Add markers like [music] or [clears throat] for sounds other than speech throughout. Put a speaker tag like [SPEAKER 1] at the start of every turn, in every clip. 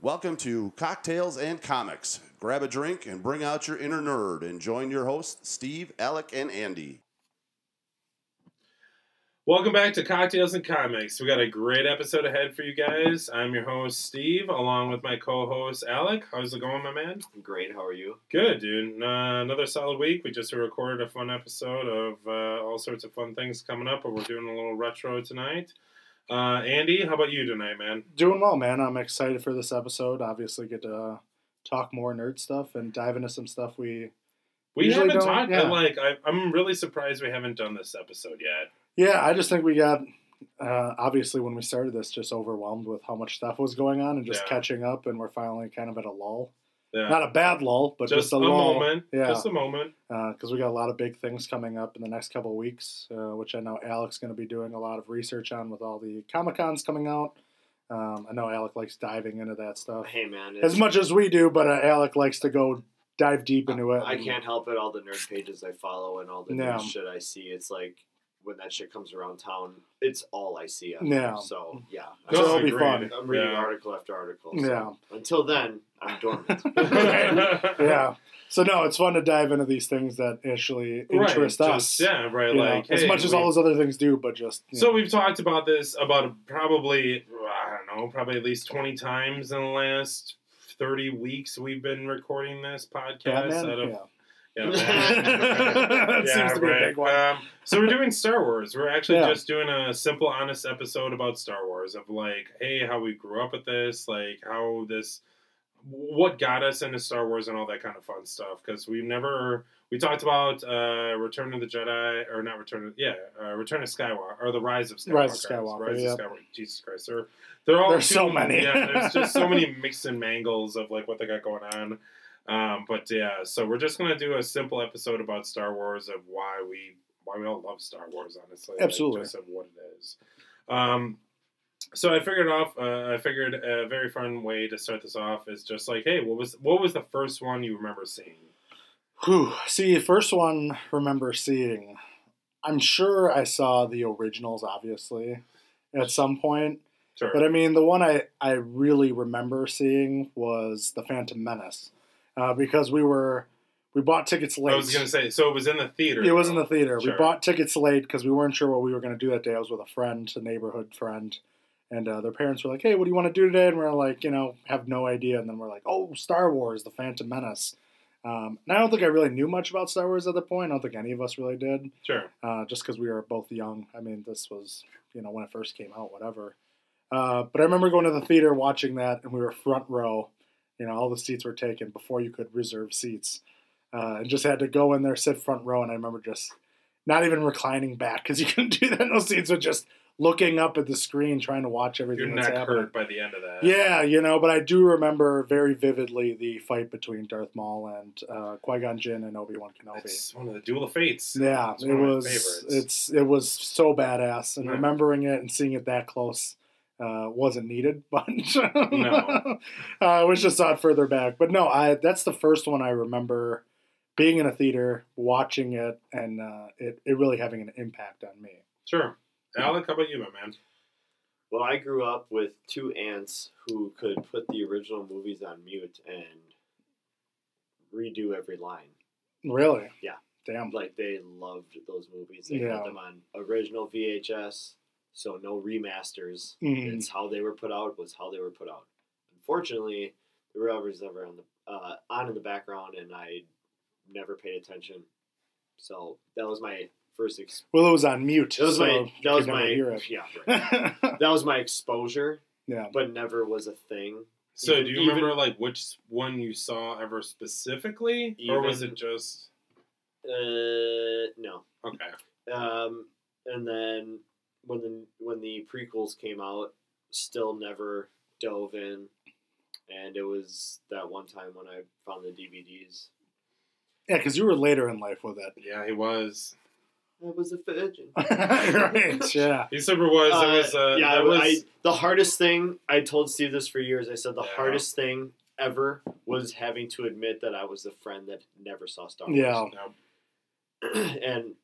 [SPEAKER 1] Welcome to Cocktails and Comics. Grab a drink and bring out your inner nerd and join your hosts, Steve, Alec, and Andy.
[SPEAKER 2] Welcome back to Cocktails and Comics. We got a great episode ahead for you guys. I'm your host, Steve, along with my co host, Alec. How's it going, my man?
[SPEAKER 3] Great. How are you?
[SPEAKER 2] Good, dude. Uh, another solid week. We just recorded a fun episode of uh, all sorts of fun things coming up, but we're doing a little retro tonight. Uh, Andy, how about you tonight, man?
[SPEAKER 4] Doing well, man. I'm excited for this episode. Obviously, get to uh, talk more nerd stuff and dive into some stuff we.
[SPEAKER 2] We haven't talked,
[SPEAKER 4] yeah.
[SPEAKER 2] like, I, I'm really surprised we haven't done this episode yet.
[SPEAKER 4] Yeah, I just think we got. Uh, obviously, when we started this, just overwhelmed with how much stuff was going on and just
[SPEAKER 2] Yeah.
[SPEAKER 4] catching up, and we're finally kind of at a lull.
[SPEAKER 2] Yeah.
[SPEAKER 4] Not a bad lull, but just,
[SPEAKER 2] just
[SPEAKER 4] a,
[SPEAKER 2] a
[SPEAKER 4] lull.
[SPEAKER 2] moment.
[SPEAKER 4] Yeah.
[SPEAKER 2] Just a moment.
[SPEAKER 4] because we got a lot of big things coming up in the next couple of weeks, uh, which I know Alec's going to be doing a lot of research on with all the Comic Cons coming out. Um, I know Alec likes diving into that stuff
[SPEAKER 3] Hey, man.
[SPEAKER 4] as much as we do, but uh, Alec likes to go dive deep into it.
[SPEAKER 3] I can't help it. All the nerd pages I follow and all the
[SPEAKER 4] Yeah.
[SPEAKER 3] nerd shit I see, it's like when that shit comes around town, it's all I see. On
[SPEAKER 4] Yeah.
[SPEAKER 3] there. So yeah, I'm,
[SPEAKER 4] So it'll be fun.
[SPEAKER 3] I'm reading
[SPEAKER 2] Yeah.
[SPEAKER 3] article after article. So
[SPEAKER 4] Yeah.
[SPEAKER 3] Until then, I'm dormant. [laughs] [laughs]
[SPEAKER 4] yeah. So no, it's fun to dive into these things that actually
[SPEAKER 2] Right,
[SPEAKER 4] interest
[SPEAKER 2] just-
[SPEAKER 4] us.
[SPEAKER 2] Yeah, right.
[SPEAKER 4] you know,
[SPEAKER 2] Like
[SPEAKER 4] as much as
[SPEAKER 2] we-
[SPEAKER 4] all those other things do, but just
[SPEAKER 2] So
[SPEAKER 4] know.
[SPEAKER 2] we've talked about this about probably I don't know, probably at least twenty times in the last thirty weeks. We've been recording this podcast.
[SPEAKER 4] Batman.
[SPEAKER 2] out of-
[SPEAKER 4] yeah.
[SPEAKER 2] Yeah, [laughs]
[SPEAKER 4] That
[SPEAKER 2] yeah,
[SPEAKER 4] seems to be a big one.
[SPEAKER 2] Um, so we're doing Star Wars. We're actually
[SPEAKER 4] Yeah.
[SPEAKER 2] just doing a simple, honest episode about Star Wars of like, hey, how we grew up with this, like how this, what got us into Star Wars and all that kind of fun stuff. Because we've never, we talked about uh, Return of the Jedi, or not Return of, yeah, uh, Return of Skywalker, or the Rise of Skywalker.
[SPEAKER 4] Rise of Skywalker,
[SPEAKER 2] Rise
[SPEAKER 4] yeah.
[SPEAKER 2] of Skywalker. Jesus Christ, they're they're all
[SPEAKER 4] There's so many.
[SPEAKER 2] Yeah, there's just so many [laughs] mix and mangles of like what they got going on. Um, but yeah, so we're just gonna do a simple episode about Star Wars of why we why we all love Star Wars, honestly. like,
[SPEAKER 4] Absolutely.
[SPEAKER 2] just of what it is. Um, so I figured off. Uh, I figured a very fun way to start this off is just like, hey, what was what was the first one you remember seeing?
[SPEAKER 4] Whew. See, first one remember seeing. I'm sure I saw the originals, obviously, at some point.
[SPEAKER 2] Sure.
[SPEAKER 4] But I mean, the one I, I really remember seeing was the Phantom Menace, uh, because we were we bought tickets late.
[SPEAKER 2] I was gonna say, so it was in the theater.
[SPEAKER 4] it was in the theater.
[SPEAKER 2] Sure.
[SPEAKER 4] We bought tickets late because we weren't sure what we were going to do that day. I was with a friend, a neighborhood friend, and uh, their parents were like, "Hey, what do you want to do today?" And we are like, you know, have no idea. And then we're like, "Oh, Star Wars: The Phantom Menace." Um, and I don't think I really knew much about Star Wars at the point. I don't think any of us really did,
[SPEAKER 2] Sure.
[SPEAKER 4] uh, just because we were both young. I mean, this was you know when it first came out, whatever. Uh, but I remember going to the theater watching that, and we were front row. You know, all the seats were taken before you could reserve seats, uh, and just had to go in there, sit front row. And I remember just not even reclining back because you [laughs] couldn't do that in those seats, but just looking up at the screen, trying to watch everything
[SPEAKER 2] Your
[SPEAKER 4] that's
[SPEAKER 2] neck
[SPEAKER 4] happening.
[SPEAKER 2] hurt by the end of that.
[SPEAKER 4] Yeah, you know, but I do remember very vividly the fight between Darth Maul and uh, Qui Gon Jinn and Obi Wan Kenobi.
[SPEAKER 2] It's one of the Duel of Fates.
[SPEAKER 4] Yeah,
[SPEAKER 2] It's
[SPEAKER 4] it
[SPEAKER 2] one of my
[SPEAKER 4] was. It's it was so badass, and
[SPEAKER 2] Yeah.
[SPEAKER 4] remembering it and seeing it that close uh, wasn't needed, [laughs] but
[SPEAKER 2] No. [laughs]
[SPEAKER 4] uh, I wish I saw it further back. But no, I that's the first one I remember being in a theater, watching it, and uh, it it really having an impact on me.
[SPEAKER 2] Sure. Alec, how about you, my man?
[SPEAKER 3] well, I grew up with two aunts who could put the original movies on mute and redo every line.
[SPEAKER 4] Really?
[SPEAKER 3] Yeah.
[SPEAKER 4] Damn.
[SPEAKER 3] Like they loved those movies. They
[SPEAKER 4] Yeah.
[SPEAKER 3] had them on original VHS, so no remasters.
[SPEAKER 4] Mhm.
[SPEAKER 3] It's how they were put out was how they were put out. Unfortunately, the were was ever on the uh, on in the background, and I never paid attention. So that was my first. Ex-
[SPEAKER 4] Well, it was on mute.
[SPEAKER 3] that was
[SPEAKER 4] so
[SPEAKER 3] my that was my yeah right. [laughs] that was my exposure,
[SPEAKER 4] yeah.
[SPEAKER 3] but never was a thing.
[SPEAKER 2] So,
[SPEAKER 3] Even-
[SPEAKER 2] do you
[SPEAKER 3] even-
[SPEAKER 2] remember like which one you saw ever specifically, or was it just
[SPEAKER 3] Uh, no.
[SPEAKER 2] okay?
[SPEAKER 3] Um, and then when the when the prequels came out, still never dove in, and it was that one time when I found the DVDs.
[SPEAKER 4] Yeah, because you were later in life with it.
[SPEAKER 2] Yeah, he was.
[SPEAKER 3] I was a virgin. [laughs]
[SPEAKER 4] right. [laughs] Yeah.
[SPEAKER 2] He said it was.
[SPEAKER 3] Uh,
[SPEAKER 2] it was. Uh,
[SPEAKER 3] yeah,
[SPEAKER 2] that
[SPEAKER 3] I,
[SPEAKER 2] was.
[SPEAKER 3] I, the hardest thing I told Steve this for years. I said the
[SPEAKER 2] Yeah.
[SPEAKER 3] hardest thing ever was having to admit that I was the friend that never saw Star Wars.
[SPEAKER 4] Yeah.
[SPEAKER 2] no, [clears throat]
[SPEAKER 3] and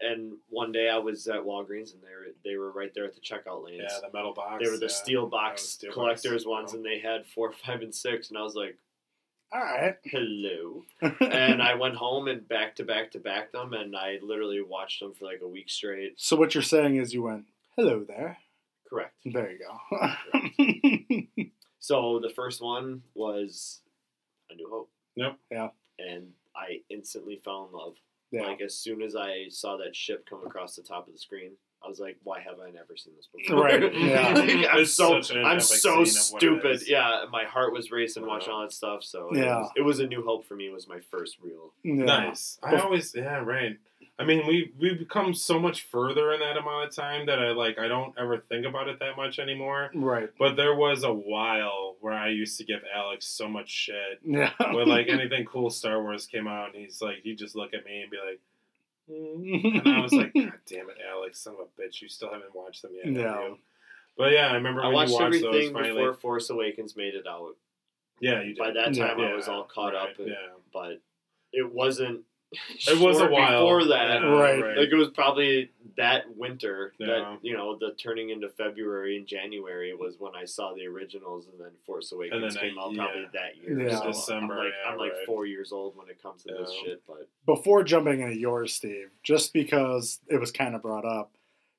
[SPEAKER 3] and one day I was at Walgreens and they were they were right there at the checkout lanes.
[SPEAKER 2] Yeah, the metal box.
[SPEAKER 3] they were the
[SPEAKER 2] yeah.
[SPEAKER 3] steel box
[SPEAKER 2] steel box.
[SPEAKER 3] collectors ones,
[SPEAKER 2] Yeah.
[SPEAKER 3] and they had four, five, and six, and I was like,
[SPEAKER 4] All right.
[SPEAKER 3] "Hello." [laughs] and I went home and back to back to back them, and I literally watched them for like a week straight.
[SPEAKER 4] so what you're saying is you went, hello there.
[SPEAKER 3] Correct.
[SPEAKER 4] There you go.
[SPEAKER 3] So the first one was A New Hope.
[SPEAKER 2] Yep.
[SPEAKER 4] Yeah.
[SPEAKER 3] And I instantly fell in love.
[SPEAKER 4] Yeah.
[SPEAKER 3] Like as soon as I saw that ship come across the top of the screen, I was like, "Why have I never seen this before?"
[SPEAKER 4] Right, yeah. [laughs]
[SPEAKER 3] I'm
[SPEAKER 2] It's
[SPEAKER 3] so I'm so
[SPEAKER 2] scene of what it
[SPEAKER 3] stupid. Yeah, my heart was racing watching all that stuff. So
[SPEAKER 4] Yeah.
[SPEAKER 3] it, was, it was a new hope for me. It was my first real.
[SPEAKER 4] yeah.
[SPEAKER 2] Nice. I always yeah right. I mean we we've become so much further in that amount of time that I like I don't ever think about it that much anymore.
[SPEAKER 4] Right.
[SPEAKER 2] But there was a while where I used to give Alex so much shit [laughs]
[SPEAKER 4] Yeah.
[SPEAKER 2] when like anything cool Star Wars came out, and he's like he'd just look at me and be like. "Mm." And I was like, [laughs] God damn it, Alex, son of a bitch! You still haven't watched them yet.
[SPEAKER 4] No.
[SPEAKER 2] But yeah, I remember
[SPEAKER 3] I
[SPEAKER 2] when
[SPEAKER 3] watched
[SPEAKER 2] you watched those
[SPEAKER 3] everything
[SPEAKER 2] finally.
[SPEAKER 3] before Force Awakens made it out.
[SPEAKER 2] Yeah, you did.
[SPEAKER 3] By that time, I was all caught
[SPEAKER 2] right,
[SPEAKER 3] up. and-
[SPEAKER 2] Yeah.
[SPEAKER 3] But it wasn't. [laughs]
[SPEAKER 2] It was a while
[SPEAKER 3] before that.
[SPEAKER 2] Yeah,
[SPEAKER 4] Right.
[SPEAKER 3] Like it was probably that winter
[SPEAKER 2] Yeah.
[SPEAKER 3] that you know the turning into February and January was when I saw the originals, and then Force Awakens
[SPEAKER 2] then
[SPEAKER 3] came
[SPEAKER 2] I-
[SPEAKER 3] out
[SPEAKER 2] yeah.
[SPEAKER 3] probably that year.
[SPEAKER 4] Yeah.
[SPEAKER 3] So
[SPEAKER 2] December,
[SPEAKER 3] I'm like,
[SPEAKER 2] yeah,
[SPEAKER 3] I'm like
[SPEAKER 2] right.
[SPEAKER 3] four years old when it comes to this shit. But
[SPEAKER 4] Before jumping into yours, Steve, just because it was kind of brought up,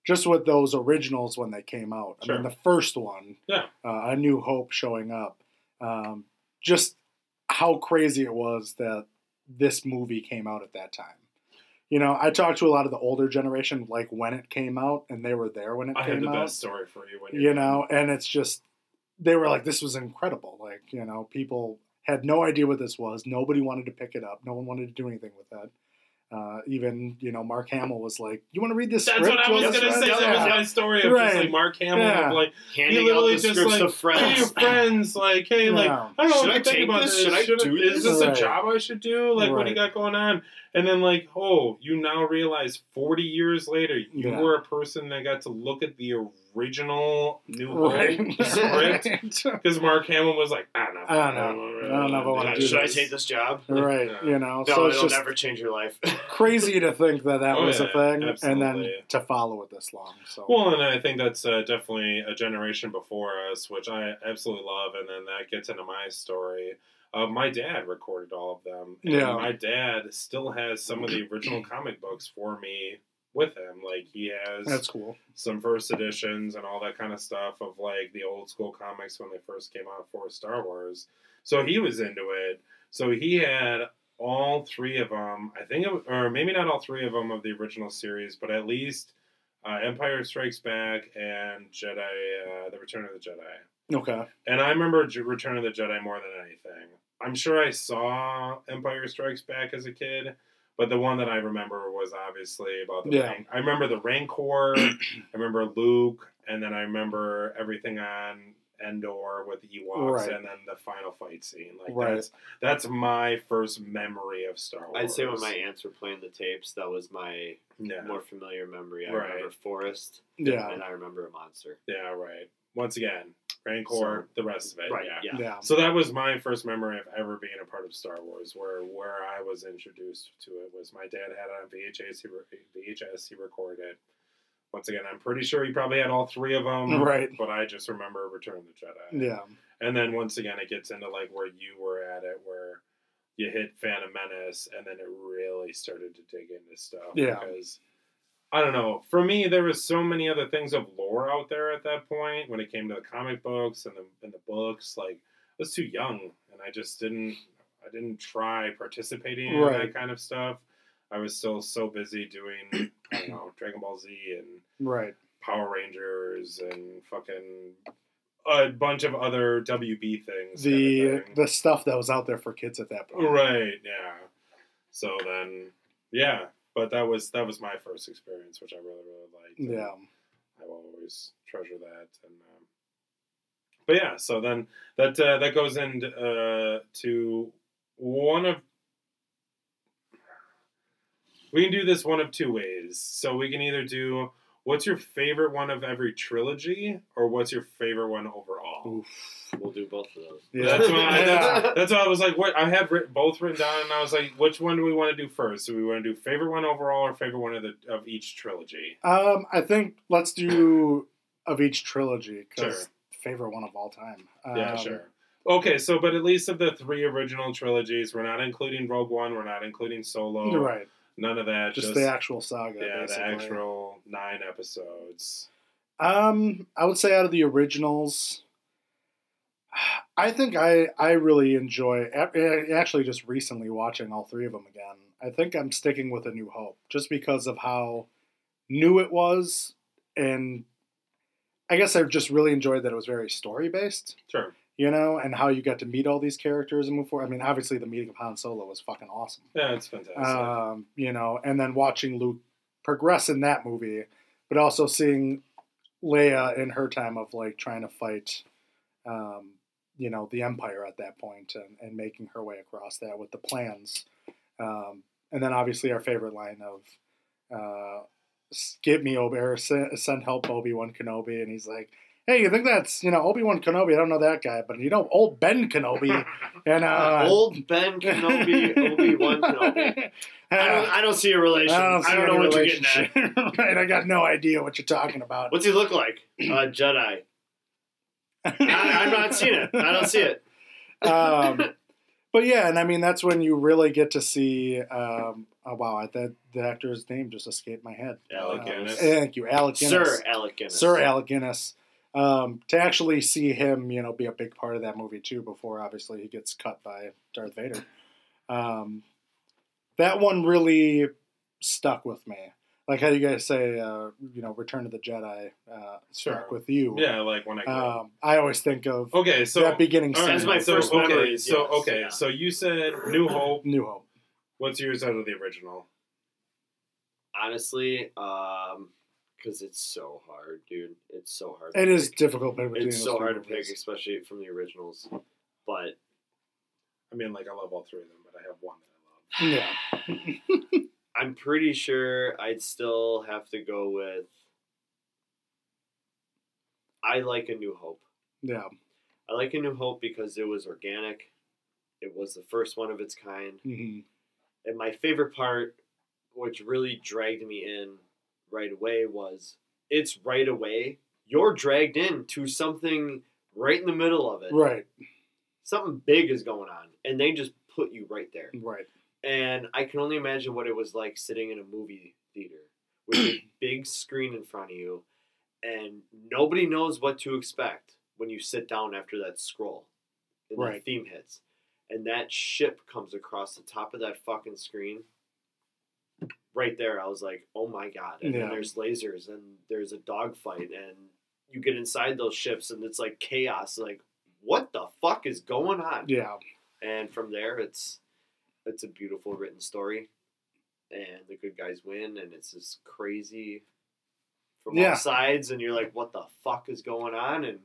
[SPEAKER 4] just with those originals when they came out.
[SPEAKER 2] Sure.
[SPEAKER 4] I mean, the first one,
[SPEAKER 2] Yeah.
[SPEAKER 4] uh, A New Hope showing up, um, just how crazy it was that this movie came out at that time. You know, I talked to a lot of the older generation, like when it came out, and they were there when it
[SPEAKER 2] I
[SPEAKER 4] came
[SPEAKER 2] had the
[SPEAKER 4] out.
[SPEAKER 2] best story for you when
[SPEAKER 4] you know and it's just they were like this was incredible. Like you know people had no idea what this was. Nobody wanted to pick it up. No one wanted to do anything with that uh, even you know mark hamill was like you want to read this
[SPEAKER 2] That's
[SPEAKER 4] script
[SPEAKER 2] what I was
[SPEAKER 4] us,
[SPEAKER 2] gonna
[SPEAKER 4] friends?"
[SPEAKER 2] say. That was
[SPEAKER 4] Yeah.
[SPEAKER 2] my story of
[SPEAKER 4] Right.
[SPEAKER 2] just like Mark Hamill,
[SPEAKER 4] Yeah.
[SPEAKER 2] like
[SPEAKER 3] handing
[SPEAKER 2] he
[SPEAKER 3] out
[SPEAKER 2] literally
[SPEAKER 3] the
[SPEAKER 2] just
[SPEAKER 3] scripts
[SPEAKER 2] like
[SPEAKER 3] to
[SPEAKER 2] hey,
[SPEAKER 3] friends.
[SPEAKER 2] your friends, like hey, like I don't know
[SPEAKER 3] Should
[SPEAKER 2] what
[SPEAKER 3] I
[SPEAKER 2] to think about
[SPEAKER 3] this?
[SPEAKER 2] this.
[SPEAKER 3] Should I
[SPEAKER 2] Should-
[SPEAKER 3] do
[SPEAKER 2] is
[SPEAKER 3] this?
[SPEAKER 2] this a job I should do? Like what do you got going on? And then like oh, you now realize forty years later you
[SPEAKER 4] Yeah.
[SPEAKER 2] were a person that got to look at the original New Hope
[SPEAKER 4] right
[SPEAKER 2] script [laughs] because Mark Hamill was like I don't know,
[SPEAKER 4] I don't know. I don't know if I wanna do
[SPEAKER 3] Should I
[SPEAKER 4] this.
[SPEAKER 3] take this job?
[SPEAKER 4] right
[SPEAKER 2] Yeah.
[SPEAKER 4] you know
[SPEAKER 3] No,
[SPEAKER 4] so it's
[SPEAKER 3] it'll
[SPEAKER 4] just
[SPEAKER 3] never change your life. [laughs]
[SPEAKER 4] crazy to think that that
[SPEAKER 2] Oh,
[SPEAKER 4] was a
[SPEAKER 2] yeah,
[SPEAKER 4] thing and then
[SPEAKER 2] absolutely.
[SPEAKER 4] to follow it this long so
[SPEAKER 2] Well, and I think that's uh, definitely a generation before us, which I absolutely love. And then that gets into my story. Uh, my dad recorded all of them. And
[SPEAKER 4] Yeah.
[SPEAKER 2] My dad still has some of the original comic books for me with him. Like he has
[SPEAKER 4] that's cool
[SPEAKER 2] some first editions and all that kind of stuff of like the old school comics when they first came out for Star Wars. So he was into it. So he had all three of them. I think, it, or maybe not all three of them of the original series, but at least uh, Empire Strikes Back and Jedi, uh, The Return of the Jedi.
[SPEAKER 4] okay
[SPEAKER 2] And I remember Return of the Jedi more than anything. I'm sure I saw Empire Strikes Back as a kid, but the one that I remember was obviously about the.
[SPEAKER 4] Yeah.
[SPEAKER 2] Rank- I remember the Rancor. [clears throat] I remember Luke, and then I remember everything on Endor with the Ewoks,
[SPEAKER 4] Right.
[SPEAKER 2] and then the final fight scene. Like
[SPEAKER 4] Right.
[SPEAKER 2] that's that's my first memory of Star Wars.
[SPEAKER 3] I'd say when my aunts were playing the tapes, that was my
[SPEAKER 2] yeah,
[SPEAKER 3] more familiar memory. I
[SPEAKER 2] Right.
[SPEAKER 3] remember Forest,
[SPEAKER 4] yeah
[SPEAKER 3] and I remember a monster.
[SPEAKER 2] yeah, right. Once again, Rancor,
[SPEAKER 3] So-
[SPEAKER 2] the rest of it,
[SPEAKER 3] Right?
[SPEAKER 2] yeah.
[SPEAKER 3] Yeah.
[SPEAKER 4] yeah
[SPEAKER 2] So that was my first memory of ever being a part of Star Wars, where where I was introduced to it was my dad had it on VHS. He re- VHS he recorded. Once again, I'm pretty sure he probably had all three of them,
[SPEAKER 4] Right.
[SPEAKER 2] But I just remember Return of the Jedi.
[SPEAKER 4] yeah
[SPEAKER 2] And then once again, it gets into like where you were at it, where you hit Phantom Menace, and then it really started to dig into stuff.
[SPEAKER 4] Yeah.
[SPEAKER 2] Because I don't know. For me, there was so many other things of lore out there at that point when it came to the comic books and the and the books. Like I was too young, and I just didn't. I didn't try participating in
[SPEAKER 4] Right.
[SPEAKER 2] that kind of stuff. I was still so busy doing, I don't know, [clears throat] Dragon Ball Z and
[SPEAKER 4] right
[SPEAKER 2] Power Rangers and fucking a bunch of other WB things. kind of
[SPEAKER 4] the
[SPEAKER 2] thing.
[SPEAKER 4] the stuff that was out there for kids at that point
[SPEAKER 2] right, yeah. So then, yeah, but that was that was my first experience, which I really really liked.
[SPEAKER 4] yeah
[SPEAKER 2] I will always treasure that. And um, but yeah, so then that uh, that goes into uh, to one of we can do this one of two ways. So we can either do what's your favorite one of every trilogy, or what's your favorite one overall?
[SPEAKER 4] Oof.
[SPEAKER 3] We'll do both of those.
[SPEAKER 4] Yeah.
[SPEAKER 2] That's why. I,
[SPEAKER 4] Yeah.
[SPEAKER 2] that's, [laughs] that's why I was like, what I had writ- both written down, and I was like, which one do we want to do first? Do we want to do favorite one overall, or favorite one of the of each trilogy?
[SPEAKER 4] Um, I think let's do [coughs] of each trilogy because
[SPEAKER 2] Sure.
[SPEAKER 4] favorite one of all time.
[SPEAKER 2] Yeah,
[SPEAKER 4] Um,
[SPEAKER 2] sure. Okay, so but at least of the three original trilogies, we're not including Rogue One, we're not including Solo,
[SPEAKER 4] You're right.
[SPEAKER 2] None of that.
[SPEAKER 4] Just,
[SPEAKER 2] Just,
[SPEAKER 4] the actual saga.
[SPEAKER 2] yeah, the actual nine episodes.
[SPEAKER 4] Um, I would say out of the originals, I think I I really enjoy. Actually, just recently watching all three of them again, I think I'm sticking with A New Hope just because of how new it was, and I guess I just really enjoyed that it was very story based.
[SPEAKER 2] Sure.
[SPEAKER 4] You know, and how you got to meet all these characters and move forward. I mean, obviously, the meeting of Han Solo was fucking awesome.
[SPEAKER 2] Yeah, it's fantastic.
[SPEAKER 4] Um, you know, and then watching Luke progress in that movie, but also seeing Leia in her time of like trying to fight, um, you know, the Empire at that point and, and making her way across that with the plans. Um, and then obviously our favorite line of, uh, "Get me Obi or send, send help Obi Wan Kenobi," and he's like. Hey, you think that's you know Obi Wan Kenobi? I don't know that guy, but you know old Ben Kenobi, and uh, [laughs]
[SPEAKER 3] Old Ben Kenobi, [laughs] Obi Wan Kenobi. I don't, I don't see a relation. I don't,
[SPEAKER 4] see
[SPEAKER 3] know what you're getting at. [laughs]
[SPEAKER 4] right, I got no idea what you're talking about.
[SPEAKER 3] What's he look like? [clears throat] A Jedi. I, I'm not seeing it. I don't see it.
[SPEAKER 4] um, but yeah, and I mean that's when you really get to see. Um, oh wow, I, that the actor's name just escaped my head.
[SPEAKER 2] Alec
[SPEAKER 4] Uh,
[SPEAKER 2] Guinness.
[SPEAKER 4] Thank you, Alec Guinness.
[SPEAKER 3] Sir Alec Guinness.
[SPEAKER 4] Sir Alec Guinness. Um, to actually see him, you know, be a big part of that movie too. Before obviously he gets cut by Darth Vader. Um, that one really stuck with me. Like how you guys say, uh, you know, Return of the Jedi uh, stuck
[SPEAKER 2] Sure.
[SPEAKER 4] with you.
[SPEAKER 2] yeah, like when I grew.
[SPEAKER 4] Um, I always think of
[SPEAKER 2] Okay, so
[SPEAKER 4] that beginning
[SPEAKER 2] all
[SPEAKER 4] scene.
[SPEAKER 2] right,
[SPEAKER 3] That's my
[SPEAKER 2] so,
[SPEAKER 3] first
[SPEAKER 2] okay,
[SPEAKER 3] memories,
[SPEAKER 2] So
[SPEAKER 3] yes,
[SPEAKER 2] okay,
[SPEAKER 3] yeah.
[SPEAKER 2] so you said New Hope.
[SPEAKER 4] New Hope.
[SPEAKER 2] What's yours out of the original?
[SPEAKER 3] Honestly, um, because it's so hard, dude. It's so hard.
[SPEAKER 4] It
[SPEAKER 3] to
[SPEAKER 4] is
[SPEAKER 3] pick.
[SPEAKER 4] difficult between
[SPEAKER 3] It's so hard to pick,
[SPEAKER 4] movies.
[SPEAKER 3] especially from the originals. But
[SPEAKER 2] I mean, like I love all three of them, but I have one that I love.
[SPEAKER 4] Yeah. [sighs] [laughs]
[SPEAKER 3] I'm pretty sure I'd still have to go with. I like A New Hope.
[SPEAKER 4] Yeah.
[SPEAKER 3] I like A New Hope because it was organic. It was the first one of its kind.
[SPEAKER 4] hmm
[SPEAKER 3] And my favorite part, which really dragged me in right away, was it's right away. You're dragged into something right in the middle of it.
[SPEAKER 4] Right.
[SPEAKER 3] Something big is going on, and they just put you right there.
[SPEAKER 4] Right.
[SPEAKER 3] And I can only imagine what it was like sitting in a movie theater with a [clears throat] big screen in front of you, and nobody knows what to expect when you sit down after that scroll and
[SPEAKER 4] Right.
[SPEAKER 3] that theme hits. And that ship comes across the top of that fucking screen. Right there, I was like, oh my god. And
[SPEAKER 4] Yeah.
[SPEAKER 3] then there's lasers, and there's a dogfight, and you get inside those ships, and it's like chaos. Like, what the fuck is going on?
[SPEAKER 4] Yeah.
[SPEAKER 3] and from there it's it's a beautiful written story and the good guys win and it's just crazy from
[SPEAKER 4] Yeah.
[SPEAKER 3] all sides and you're like what the fuck is going on and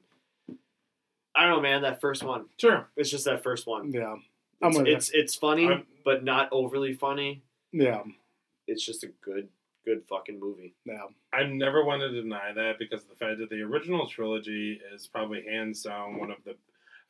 [SPEAKER 3] i don't know man that first one
[SPEAKER 2] Sure.
[SPEAKER 3] it's just that first one
[SPEAKER 4] Yeah. I'm
[SPEAKER 3] it's it's, it's funny
[SPEAKER 2] I'm-
[SPEAKER 3] but not overly funny
[SPEAKER 4] Yeah.
[SPEAKER 3] It's just a good good fucking movie
[SPEAKER 4] Yeah.
[SPEAKER 2] I never want to deny that because the fact that the original trilogy is probably hands down one of the.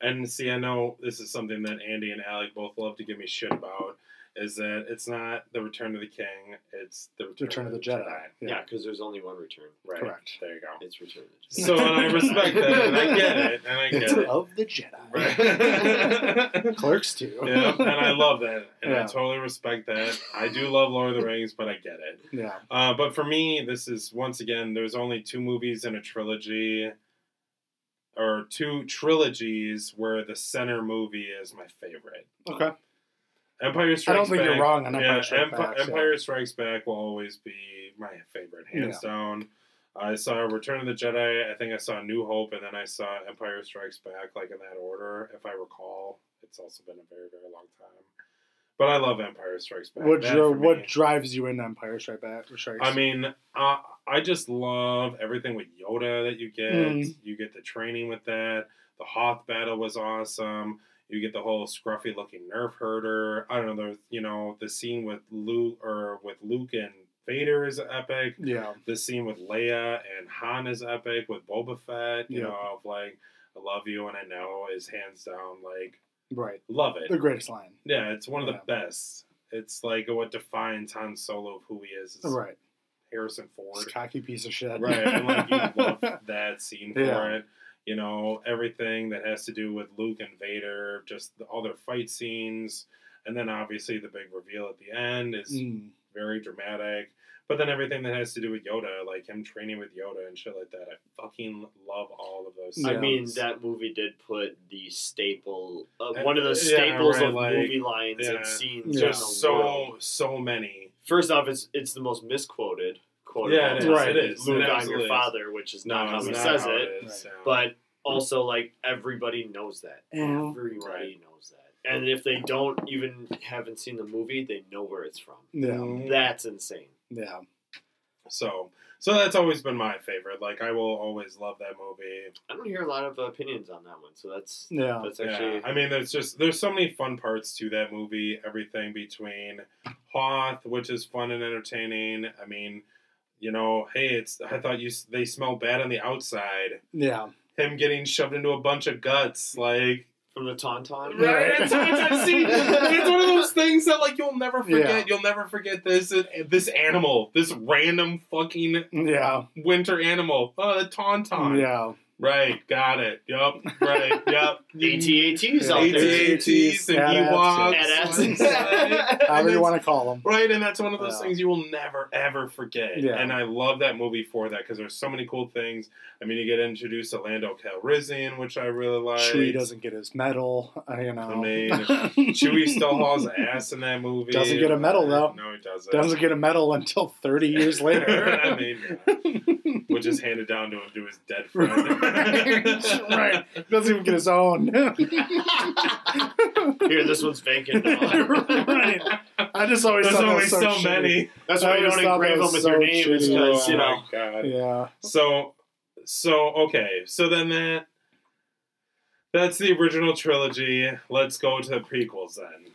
[SPEAKER 2] And see, I know this is something that Andy and Alec both love to give me shit about. Is that it's not the Return of the King, it's the Return,
[SPEAKER 4] Return of the Jedi.
[SPEAKER 3] yeah because there's only one return
[SPEAKER 2] Right.
[SPEAKER 4] Correct.
[SPEAKER 2] There you go.
[SPEAKER 3] it's return of the Jedi.
[SPEAKER 2] So and I respect that, and I get it, and I get
[SPEAKER 4] It's
[SPEAKER 2] it.
[SPEAKER 4] of the Jedi.
[SPEAKER 2] Right. [laughs]
[SPEAKER 4] Clerks too.
[SPEAKER 2] yeah, and I love that, and I totally respect that. I do love Lord of the Rings, but I get it.
[SPEAKER 4] Yeah.
[SPEAKER 2] Uh, but for me, this is once again, there's only two movies in a trilogy, or two trilogies where the center movie is my favorite.
[SPEAKER 4] Okay.
[SPEAKER 2] Empire
[SPEAKER 4] I
[SPEAKER 2] Strikes
[SPEAKER 4] don't think
[SPEAKER 2] Back.
[SPEAKER 4] you're wrong on Empire
[SPEAKER 2] yeah,
[SPEAKER 4] Strikes
[SPEAKER 2] Empi-
[SPEAKER 4] Back,
[SPEAKER 2] Empire Strikes Back will always be my favorite, hands down. I saw Return of the Jedi. I think I saw New Hope, and then I saw Empire Strikes Back, like in that order, if I recall. It's also been a very, very long time. But I love Empire Strikes Back.
[SPEAKER 4] What
[SPEAKER 2] That
[SPEAKER 4] dro-
[SPEAKER 2] me-
[SPEAKER 4] what drives you into Empire Strikes Back? Strikes?
[SPEAKER 2] I mean, uh, I just love everything with Yoda that you get.
[SPEAKER 4] Mm.
[SPEAKER 2] You get the training with that. The Hoth battle was awesome. You get the whole scruffy looking nerf herder. I don't know. There's you know the scene with Luke or with Luke and Vader is epic.
[SPEAKER 4] Yeah.
[SPEAKER 2] The scene with Leia and Han is epic. With Boba Fett, you
[SPEAKER 4] Yeah.
[SPEAKER 2] know, of like I love you and I know is hands down like
[SPEAKER 4] Right.
[SPEAKER 2] love it.
[SPEAKER 4] The greatest line.
[SPEAKER 2] Yeah, it's one of
[SPEAKER 4] Yeah.
[SPEAKER 2] the best. It's like what defines Han Solo of who he is. is
[SPEAKER 4] Right.
[SPEAKER 2] Harrison
[SPEAKER 4] This
[SPEAKER 2] Ford.
[SPEAKER 4] cocky piece of shit.
[SPEAKER 2] Right. And like you [laughs] love that scene for
[SPEAKER 4] Yeah.
[SPEAKER 2] it. You know, everything that has to do with Luke and Vader, just the, all their fight scenes. And then obviously the big reveal at the end is
[SPEAKER 4] Mm.
[SPEAKER 2] very dramatic. But then everything that has to do with Yoda, like him training with Yoda and shit like that, I fucking love all of those.
[SPEAKER 4] Yeah.
[SPEAKER 3] I mean, that movie did put the staple, uh,
[SPEAKER 2] Uh,
[SPEAKER 3] one of the
[SPEAKER 2] yeah,
[SPEAKER 3] staples
[SPEAKER 2] right,
[SPEAKER 3] of
[SPEAKER 2] like,
[SPEAKER 3] movie lines
[SPEAKER 2] yeah.
[SPEAKER 3] and scenes.
[SPEAKER 4] Yeah.
[SPEAKER 3] in
[SPEAKER 2] just
[SPEAKER 3] the world.
[SPEAKER 2] so so many.
[SPEAKER 3] First off, it's it's the most misquoted quote.
[SPEAKER 2] Yeah,
[SPEAKER 3] of
[SPEAKER 2] it
[SPEAKER 3] all
[SPEAKER 2] is.
[SPEAKER 3] time.
[SPEAKER 2] It is.
[SPEAKER 3] Luke,
[SPEAKER 2] It
[SPEAKER 3] I'm your father, which is not how
[SPEAKER 2] it's
[SPEAKER 3] he says
[SPEAKER 2] how
[SPEAKER 3] it.
[SPEAKER 2] is, yeah.
[SPEAKER 3] But also, like everybody knows that.
[SPEAKER 4] Mhm.
[SPEAKER 3] Everybody
[SPEAKER 2] Right.
[SPEAKER 3] knows that. And if they don't even haven't seen the movie, they know where it's from.
[SPEAKER 4] Yeah.
[SPEAKER 2] Mhm.
[SPEAKER 3] That's insane.
[SPEAKER 4] Yeah.
[SPEAKER 2] So, so that's always been my favorite. Like I will always love that movie.
[SPEAKER 3] I don't hear a lot of opinions on that one, so that's
[SPEAKER 4] Yeah.
[SPEAKER 3] that's
[SPEAKER 2] Yeah,
[SPEAKER 3] actually
[SPEAKER 2] I mean, there's just there's so many fun parts to that movie. Everything between Hoth, which is fun and entertaining. I mean, you know, hey, it's I thought you they smell bad on the outside.
[SPEAKER 4] Yeah.
[SPEAKER 2] Him getting shoved into a bunch of guts, like
[SPEAKER 3] from the Tauntaun.
[SPEAKER 4] Right.
[SPEAKER 2] It's, it's, see, it's one of those things that like you'll never forget.
[SPEAKER 4] Yeah.
[SPEAKER 2] You'll never forget this uh, this animal, this random fucking
[SPEAKER 4] Yeah.
[SPEAKER 2] winter animal. Oh, the tauntaun.
[SPEAKER 4] Yeah.
[SPEAKER 2] Right, got it. Yup. Right. Yup. [laughs]
[SPEAKER 3] AT-ATs out there.
[SPEAKER 2] AT-ATs and Ewoks.
[SPEAKER 3] Badass. [laughs]
[SPEAKER 2] Right?
[SPEAKER 4] However you want to call them.
[SPEAKER 2] Right, and that's one of those
[SPEAKER 4] Yeah.
[SPEAKER 2] things you will never ever forget.
[SPEAKER 4] Yeah.
[SPEAKER 2] And I love that movie for that because there's so many cool things. I mean, you get introduced to Lando Calrissian, which I really like.
[SPEAKER 4] Chewie doesn't get his medal. uh, You know.
[SPEAKER 2] I mean, [laughs] Chewie still hauls ass in that movie.
[SPEAKER 4] Doesn't get a medal, though.
[SPEAKER 2] No, he doesn't.
[SPEAKER 4] doesn't get a medal until 30 years later.
[SPEAKER 2] I mean, yeah. which is handed down to him to his dead friend.
[SPEAKER 4] Right. Doesn't even get his own.
[SPEAKER 3] Here, this one's vacant. [laughs]
[SPEAKER 4] right. I just always
[SPEAKER 2] There's
[SPEAKER 4] thought that
[SPEAKER 2] only
[SPEAKER 4] was so,
[SPEAKER 2] so many.
[SPEAKER 3] That's
[SPEAKER 4] I
[SPEAKER 3] why you don't engrave them with
[SPEAKER 4] so
[SPEAKER 3] your name, is
[SPEAKER 4] shitty.
[SPEAKER 3] because
[SPEAKER 2] oh
[SPEAKER 3] you know.
[SPEAKER 2] my god.
[SPEAKER 4] Yeah.
[SPEAKER 2] So, so okay. So then that that's the original trilogy. Let's go to the prequels then.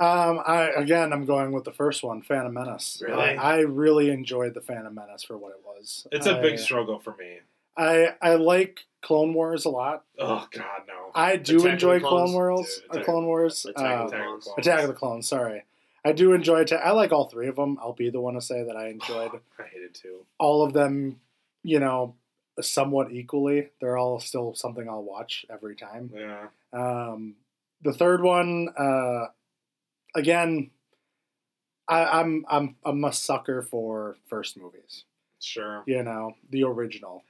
[SPEAKER 4] Um, I again, I'm going with the first one, Phantom Menace.
[SPEAKER 2] Really?
[SPEAKER 4] I, I really enjoyed the Phantom Menace for what it was.
[SPEAKER 2] It's a
[SPEAKER 4] I-
[SPEAKER 2] big struggle for me.
[SPEAKER 4] I I like Clone Wars a lot.
[SPEAKER 2] Oh god, no.
[SPEAKER 4] I do
[SPEAKER 3] Attack of
[SPEAKER 4] enjoy? Clone Wars.
[SPEAKER 2] Dude,
[SPEAKER 4] uh,
[SPEAKER 2] Attack-
[SPEAKER 4] Clone Wars.
[SPEAKER 3] Attack
[SPEAKER 4] uh,
[SPEAKER 3] of the
[SPEAKER 2] Attack.
[SPEAKER 4] Attack of the Clones. Sorry, I do enjoy. Ta- I like all three of them. I'll be the one to say that I enjoyed [sighs]
[SPEAKER 2] I hate it too.
[SPEAKER 4] all of them. You know, somewhat equally. They're all still something I'll watch every time.
[SPEAKER 2] Yeah.
[SPEAKER 4] Um, the third one, uh, again, I, I'm I'm I'm a sucker for first movies.
[SPEAKER 2] Sure.
[SPEAKER 4] You know, the original.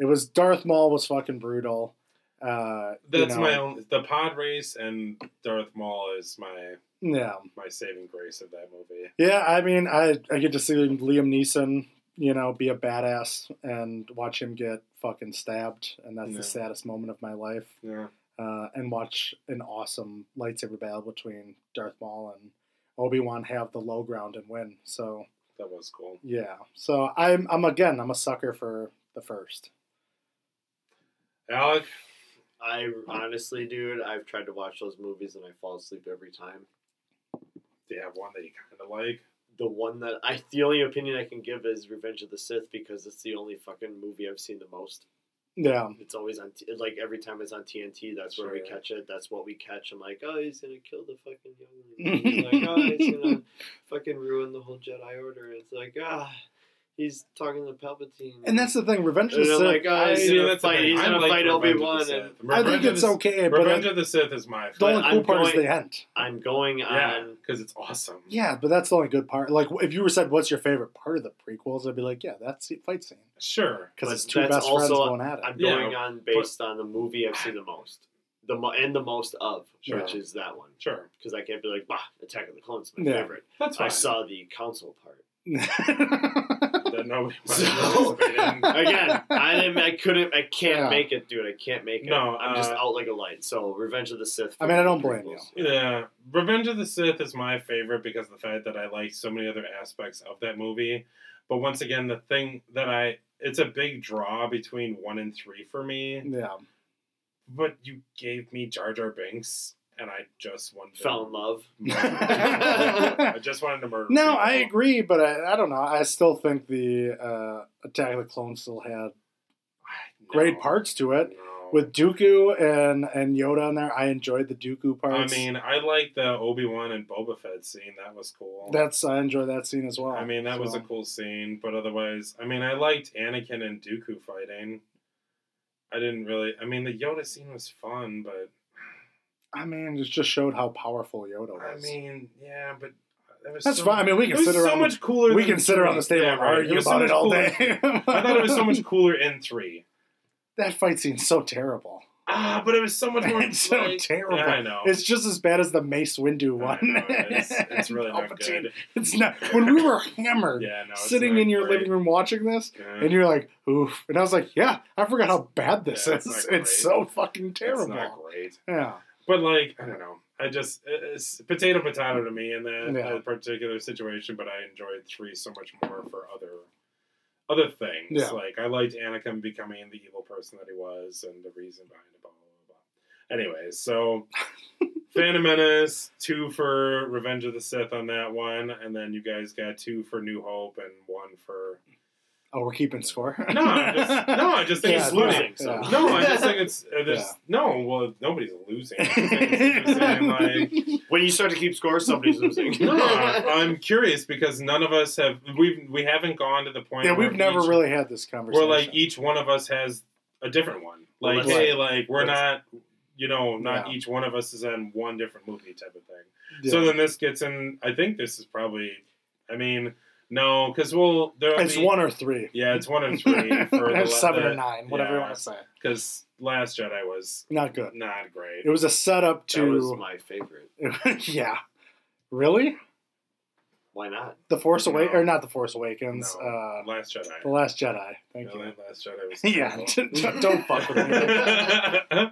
[SPEAKER 4] It was Darth Maul was fucking brutal. Uh, you
[SPEAKER 2] That's
[SPEAKER 4] know,
[SPEAKER 2] my own. The pod race and Darth Maul is my
[SPEAKER 4] yeah.
[SPEAKER 2] my saving grace of that movie.
[SPEAKER 4] Yeah, I mean, I I get to see Liam Neeson, you know, be a badass and watch him get fucking stabbed, and that's
[SPEAKER 2] Yeah.
[SPEAKER 4] the saddest moment of my life.
[SPEAKER 2] Yeah.
[SPEAKER 4] Uh, and watch an awesome lightsaber battle between Darth Maul and Obi Wan have the low ground and win. So
[SPEAKER 2] That was cool.
[SPEAKER 4] yeah, so I'm I'm again I'm a sucker for the first.
[SPEAKER 2] Alec,
[SPEAKER 3] I honestly, dude, I've tried to watch those movies and I fall asleep every time.
[SPEAKER 2] do you have one that you kind of like?
[SPEAKER 3] The one that I, the only opinion I can give is Revenge of the Sith because it's the only fucking movie I've seen the most.
[SPEAKER 4] Yeah,
[SPEAKER 3] It's always on, t- like every time it's on TNT, that's where we
[SPEAKER 2] Sure.
[SPEAKER 3] catch it. That's what we catch. I'm like, oh, he's gonna kill the fucking youngling. [laughs] like, oh, he's gonna fucking ruin the whole Jedi Order. It's like, ah, he's talking to Palpatine.
[SPEAKER 4] and that's the thing. Revenge of the Sith.
[SPEAKER 3] like, oh,
[SPEAKER 4] I,
[SPEAKER 3] he's
[SPEAKER 2] See,
[SPEAKER 3] gonna
[SPEAKER 2] that's
[SPEAKER 3] fight. He's gonna
[SPEAKER 2] like
[SPEAKER 3] fight Obi Wan, and
[SPEAKER 4] I think it's
[SPEAKER 2] the-
[SPEAKER 4] okay, but
[SPEAKER 2] Revenge of the Sith is my favorite.
[SPEAKER 4] the only cool
[SPEAKER 3] I'm
[SPEAKER 4] part is the end.
[SPEAKER 3] I'm going on.
[SPEAKER 2] because it's awesome.
[SPEAKER 4] Yeah, but that's the only good part. Like, if you were said, "What's your favorite part of the prequels?" I'd be like, "Yeah, that's the fight scene,"
[SPEAKER 2] Sure.
[SPEAKER 4] because it's two
[SPEAKER 3] that's
[SPEAKER 4] best friends
[SPEAKER 3] also-
[SPEAKER 4] going at it.
[SPEAKER 3] I'm
[SPEAKER 2] Yeah,
[SPEAKER 3] going on based on the movie I've seen the most, the mo- and the most of,
[SPEAKER 2] Sure.
[SPEAKER 3] which is that one.
[SPEAKER 2] Sure.
[SPEAKER 3] Because I can't be like, bah, Attack of the Clones is my
[SPEAKER 4] Yeah.
[SPEAKER 3] favorite.
[SPEAKER 2] That's fine.
[SPEAKER 3] I saw the council part. [laughs] [laughs]
[SPEAKER 2] that nobody
[SPEAKER 3] So,
[SPEAKER 2] participated in. [laughs]
[SPEAKER 3] Again, I didn't. I couldn't. I can't
[SPEAKER 4] Yeah.
[SPEAKER 3] make it, dude. I can't make it.
[SPEAKER 2] No,
[SPEAKER 3] I'm just
[SPEAKER 2] uh,
[SPEAKER 3] out like a light. So, Revenge of the Sith.
[SPEAKER 4] I mean, I don't blame
[SPEAKER 3] prequels.
[SPEAKER 2] Yeah, Revenge of the Sith is my favorite because of the fact that I like so many other aspects of that movie. But once again, the thing that I it's a big draw between one and three for me.
[SPEAKER 4] yeah,
[SPEAKER 2] But you gave me Jar Jar Binks and I just wanted to
[SPEAKER 3] Fell in love. [laughs]
[SPEAKER 2] I just wanted to murder.
[SPEAKER 4] No,
[SPEAKER 2] people.
[SPEAKER 4] I agree, but I, I don't know. I still think the uh, Attack of the Clones still had
[SPEAKER 2] No.
[SPEAKER 4] great parts to it.
[SPEAKER 2] No.
[SPEAKER 4] With Dooku and, and Yoda in there, I enjoyed the Dooku parts.
[SPEAKER 2] I mean, I like the Obi Wan and Boba Fett scene. That was cool.
[SPEAKER 4] that's I enjoy that scene as well.
[SPEAKER 2] I mean, that was a cool scene, but otherwise, I mean, I liked Anakin and Dooku fighting. I didn't really. I mean, the Yoda scene was fun, but
[SPEAKER 4] I mean, it just showed how powerful Yoda was.
[SPEAKER 2] I mean, yeah, but that was
[SPEAKER 4] that's
[SPEAKER 2] so,
[SPEAKER 4] fine. I mean, we
[SPEAKER 2] It
[SPEAKER 4] can sit
[SPEAKER 2] so
[SPEAKER 4] around.
[SPEAKER 2] much cooler.
[SPEAKER 4] we can sit around the table
[SPEAKER 2] Yeah,
[SPEAKER 4] and
[SPEAKER 2] right. It
[SPEAKER 4] argue
[SPEAKER 2] so
[SPEAKER 4] about it all
[SPEAKER 2] cooler-
[SPEAKER 4] day. [laughs]
[SPEAKER 2] I thought it was so much [laughs] cooler in three.
[SPEAKER 4] that fight scene's so terrible.
[SPEAKER 2] Ah, but it was so much more. [laughs]
[SPEAKER 4] It's so
[SPEAKER 2] like-
[SPEAKER 4] terrible.
[SPEAKER 2] I know.
[SPEAKER 4] It's just as bad as the Mace Windu one.
[SPEAKER 2] It's, it's really not good.
[SPEAKER 4] It's not. When we were hammered,
[SPEAKER 2] Yeah, no.
[SPEAKER 4] sitting in your
[SPEAKER 2] great.
[SPEAKER 4] living room watching this,
[SPEAKER 2] Yeah.
[SPEAKER 4] and you're like, "Oof!" And I was like, "Yeah, I forgot how bad this
[SPEAKER 2] Yeah,
[SPEAKER 4] is.
[SPEAKER 2] not
[SPEAKER 4] It's, so fucking
[SPEAKER 2] It's
[SPEAKER 4] terrible."
[SPEAKER 2] not great.
[SPEAKER 4] Yeah,
[SPEAKER 2] But like, I don't know. I just it's potato potato to me in that,
[SPEAKER 4] Yeah.
[SPEAKER 2] that particular situation. But I enjoyed three so much more for other other things.
[SPEAKER 4] Yeah.
[SPEAKER 2] Like I liked Anakin becoming the evil person that he was, and the reason behind it. Blah blah blah. blah. Anyways, so [laughs] Phantom Menace, two for Revenge of the Sith on that one, and then you guys got two for New Hope and one for.
[SPEAKER 4] Oh, we're keeping score.
[SPEAKER 2] No, I just, [laughs] no, I just think
[SPEAKER 4] Yeah,
[SPEAKER 2] it's
[SPEAKER 4] no,
[SPEAKER 2] losing.
[SPEAKER 3] so-
[SPEAKER 4] yeah.
[SPEAKER 2] No, I just think it's [laughs] uh, there's
[SPEAKER 4] Yeah.
[SPEAKER 2] no. Well, nobody's losing. I think it's losing, like,
[SPEAKER 3] When you start to keep score, somebody's losing.
[SPEAKER 2] no, I- [laughs] I'm curious because none of us have we've we haven't gone to the point.
[SPEAKER 4] yeah,
[SPEAKER 2] where
[SPEAKER 4] we've never
[SPEAKER 2] each,
[SPEAKER 4] really had this conversation.
[SPEAKER 2] Where like each one of us has a different one. Like
[SPEAKER 3] let's-
[SPEAKER 2] hey, like we're
[SPEAKER 3] let's-
[SPEAKER 2] not, you know, not
[SPEAKER 4] Yeah.
[SPEAKER 2] each one of us is on one different movie type of thing.
[SPEAKER 4] Yeah.
[SPEAKER 2] So then this gets in. I think this is probably. I mean, no, because we'll there.
[SPEAKER 4] it's one or three.
[SPEAKER 2] Yeah, it's one or three for [laughs] the
[SPEAKER 4] seven
[SPEAKER 2] the,
[SPEAKER 4] or nine, whatever you want to say.
[SPEAKER 2] Because Last Jedi was
[SPEAKER 4] Not good.
[SPEAKER 2] not great.
[SPEAKER 4] It was a setup to.
[SPEAKER 3] That was my favorite. [laughs]
[SPEAKER 4] yeah, really.
[SPEAKER 3] Why not?
[SPEAKER 4] The Force
[SPEAKER 2] No.
[SPEAKER 4] Awakens, or not the Force Awakens.
[SPEAKER 2] No,
[SPEAKER 4] Uh,
[SPEAKER 2] Last Jedi.
[SPEAKER 4] the Last Jedi. Thank
[SPEAKER 2] No,
[SPEAKER 4] you.
[SPEAKER 2] Last Jedi was [laughs]
[SPEAKER 4] Yeah, don't fuck with me.
[SPEAKER 2] no,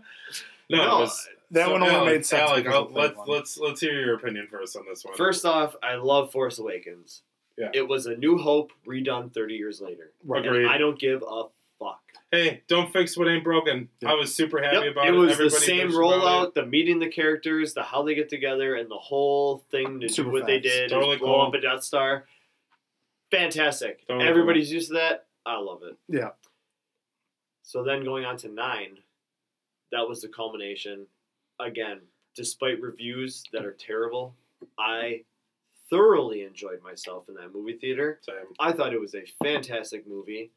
[SPEAKER 3] No,
[SPEAKER 2] it was,
[SPEAKER 4] That
[SPEAKER 2] so
[SPEAKER 4] one only
[SPEAKER 2] Alec,
[SPEAKER 4] made sense.
[SPEAKER 2] Alec,
[SPEAKER 4] because
[SPEAKER 2] I'll-
[SPEAKER 4] of the third
[SPEAKER 2] let's
[SPEAKER 4] one.
[SPEAKER 2] let's let's hear your opinion first on this one.
[SPEAKER 3] First off, I love Force Awakens.
[SPEAKER 2] Yeah.
[SPEAKER 3] It was a New Hope redone 30 years later.
[SPEAKER 4] Right.
[SPEAKER 2] Agreed.
[SPEAKER 3] And I don't give a fuck.
[SPEAKER 2] hey, don't fix what ain't broken. I was super happy
[SPEAKER 3] Yep,
[SPEAKER 2] about
[SPEAKER 3] it
[SPEAKER 2] it.
[SPEAKER 3] was
[SPEAKER 2] Everybody
[SPEAKER 3] the same rollout, the meeting the characters, the how they get together, and the whole thing to
[SPEAKER 4] Super
[SPEAKER 3] do what they did,
[SPEAKER 2] Totally
[SPEAKER 3] blow
[SPEAKER 2] cool.
[SPEAKER 3] up a Death Star. Fantastic.
[SPEAKER 2] Totally
[SPEAKER 3] Everybody's used to that. I love it.
[SPEAKER 4] Yeah.
[SPEAKER 3] So then going on to nine, that was the culmination. Again, despite reviews that are terrible, I thoroughly enjoyed myself in that movie theater.
[SPEAKER 2] Same.
[SPEAKER 3] I thought it was a fantastic movie.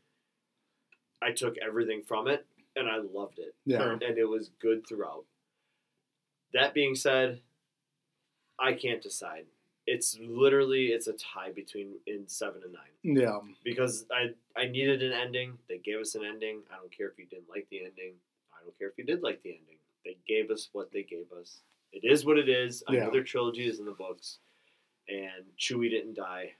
[SPEAKER 3] I took everything from it and I loved it.
[SPEAKER 4] Yeah.
[SPEAKER 2] Sure.
[SPEAKER 3] And it was good throughout. That being said, I can't decide. It's literally it's a tie between in seven and nine
[SPEAKER 4] Yeah.
[SPEAKER 3] because I I needed an ending. They gave us an ending. I don't care if you didn't like the ending. I don't care if you did like the ending. They gave us what they gave us. It is what it is.
[SPEAKER 4] Yeah.
[SPEAKER 3] Another trilogy is in the books, and Chewie didn't die.